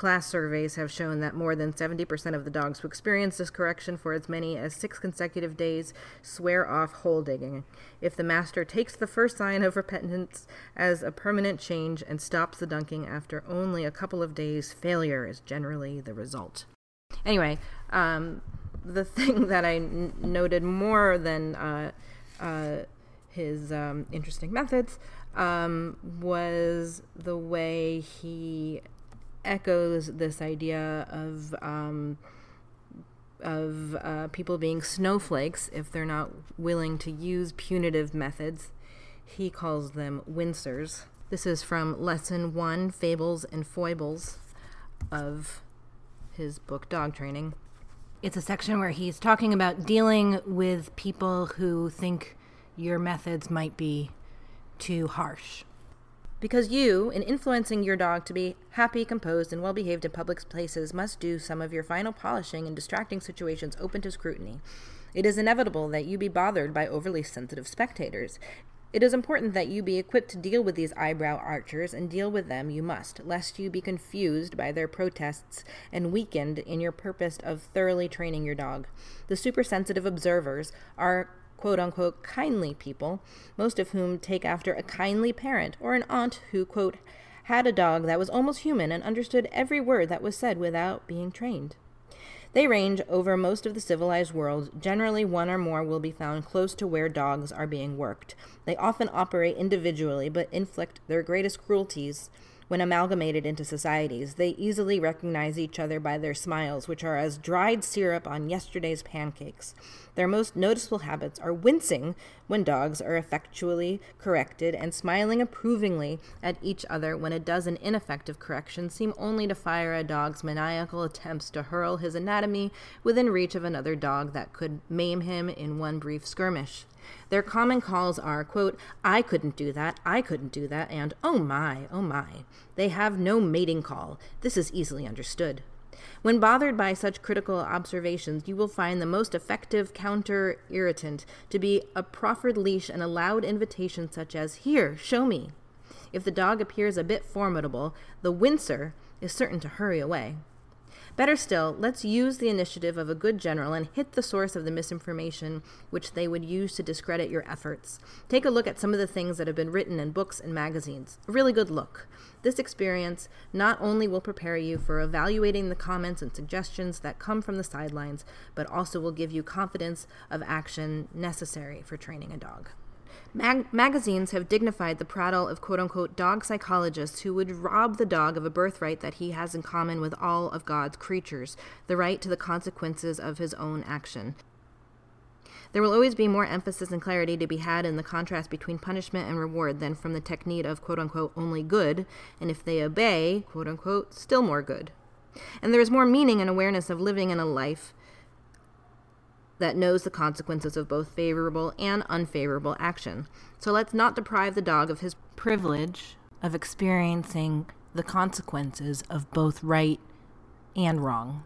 Class surveys have shown that more than 70% of the dogs who experience this correction for as many as six consecutive days swear off hole digging. If the master takes the first sign of repentance as a permanent change and stops the dunking after only a couple of days, failure is generally the result. Anyway, um, the thing that I n- noted more than uh, uh, his um, interesting methods um, was the way he echoes this idea of um, of uh, people being snowflakes if they're not willing to use punitive methods. He calls them wincers. This is from Lesson One: Fables and Foibles of his book Dog Training. It's a section where he's talking about dealing with people who think your methods might be too harsh. Because you, in influencing your dog to be happy, composed, and well behaved in public places, must do some of your final polishing in distracting situations open to scrutiny. It is inevitable that you be bothered by overly sensitive spectators. It is important that you be equipped to deal with these eyebrow archers, and deal with them you must, lest you be confused by their protests and weakened in your purpose of thoroughly training your dog. The supersensitive observers are quote unquote kindly people, most of whom take after a kindly parent or an aunt who, quote, had a dog that was almost human and understood every word that was said without being trained. They range over most of the civilized world. Generally, one or more will be found close to where dogs are being worked. They often operate individually but inflict their greatest cruelties when amalgamated into societies. They easily recognize each other by their smiles, which are as dried syrup on yesterday's pancakes. Their most noticeable habits are wincing when dogs are effectually corrected and smiling approvingly at each other when a dozen ineffective corrections seem only to fire a dog's maniacal attempts to hurl his anatomy within reach of another dog that could maim him in one brief skirmish. Their common calls are, quote, I couldn't do that, I couldn't do that, and oh my, oh my. They have no mating call. This is easily understood. When bothered by such critical observations, you will find the most effective counter irritant to be a proffered leash and a loud invitation such as, Here, show me. If the dog appears a bit formidable, the wincer is certain to hurry away. Better still, let's use the initiative of a good general and hit the source of the misinformation which they would use to discredit your efforts. Take a look at some of the things that have been written in books and magazines. A really good look. This experience not only will prepare you for evaluating the comments and suggestions that come from the sidelines, but also will give you confidence of action necessary for training a dog. Mag- magazines have dignified the prattle of quote unquote dog psychologists who would rob the dog of a birthright that he has in common with all of God's creatures the right to the consequences of his own action. There will always be more emphasis and clarity to be had in the contrast between punishment and reward than from the technique of quote unquote only good, and if they obey, quote unquote, still more good. And there is more meaning and awareness of living in a life that knows the consequences of both favorable and unfavorable action. So let's not deprive the dog of his privilege of experiencing the consequences of both right and wrong.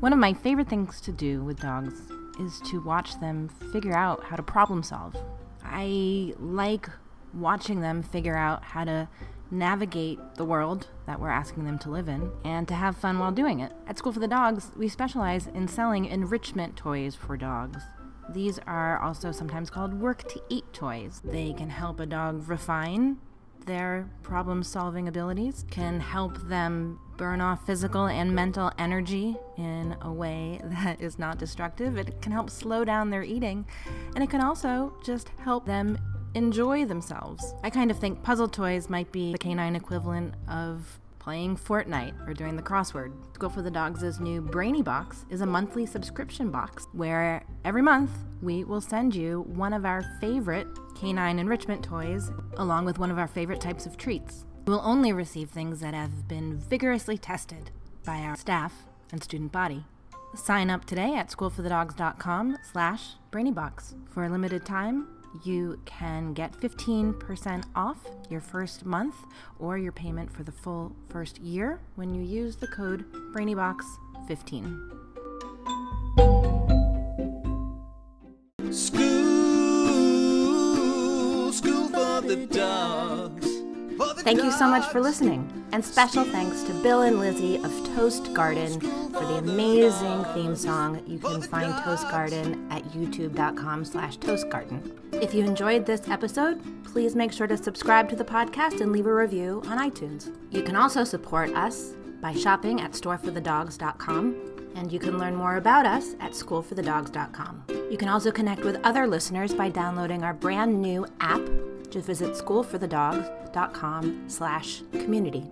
One of my favorite things to do with dogs is to watch them figure out how to problem solve. I like watching them figure out how to navigate the world that we're asking them to live in and to have fun while doing it. At School for the Dogs, we specialize in selling enrichment toys for dogs. These are also sometimes called work to eat toys. They can help a dog refine their problem solving abilities, can help them burn off physical and mental energy in a way that is not destructive. It can help slow down their eating, and it can also just help them enjoy themselves. I kind of think puzzle toys might be the canine equivalent of playing Fortnite or doing the crossword. School for the Dogs' new Brainy Box is a monthly subscription box where every month we will send you one of our favorite canine enrichment toys along with one of our favorite types of treats. You will only receive things that have been vigorously tested by our staff and student body. Sign up today at schoolforthedogs.com slash brainybox. For a limited time, you can get 15% off your first month or your payment for the full first year when you use the code BrainyBox15. School, school for the dogs. Thank you so much for listening. And special thanks to Bill and Lizzie of Toast Garden for the amazing theme song. You can find Toast Garden at youtube.com slash toastgarden. If you enjoyed this episode, please make sure to subscribe to the podcast and leave a review on iTunes. You can also support us by shopping at storeforthedogs.com and you can learn more about us at schoolforthedogs.com. You can also connect with other listeners by downloading our brand new app. Just visit schoolforthedogs.com slash community.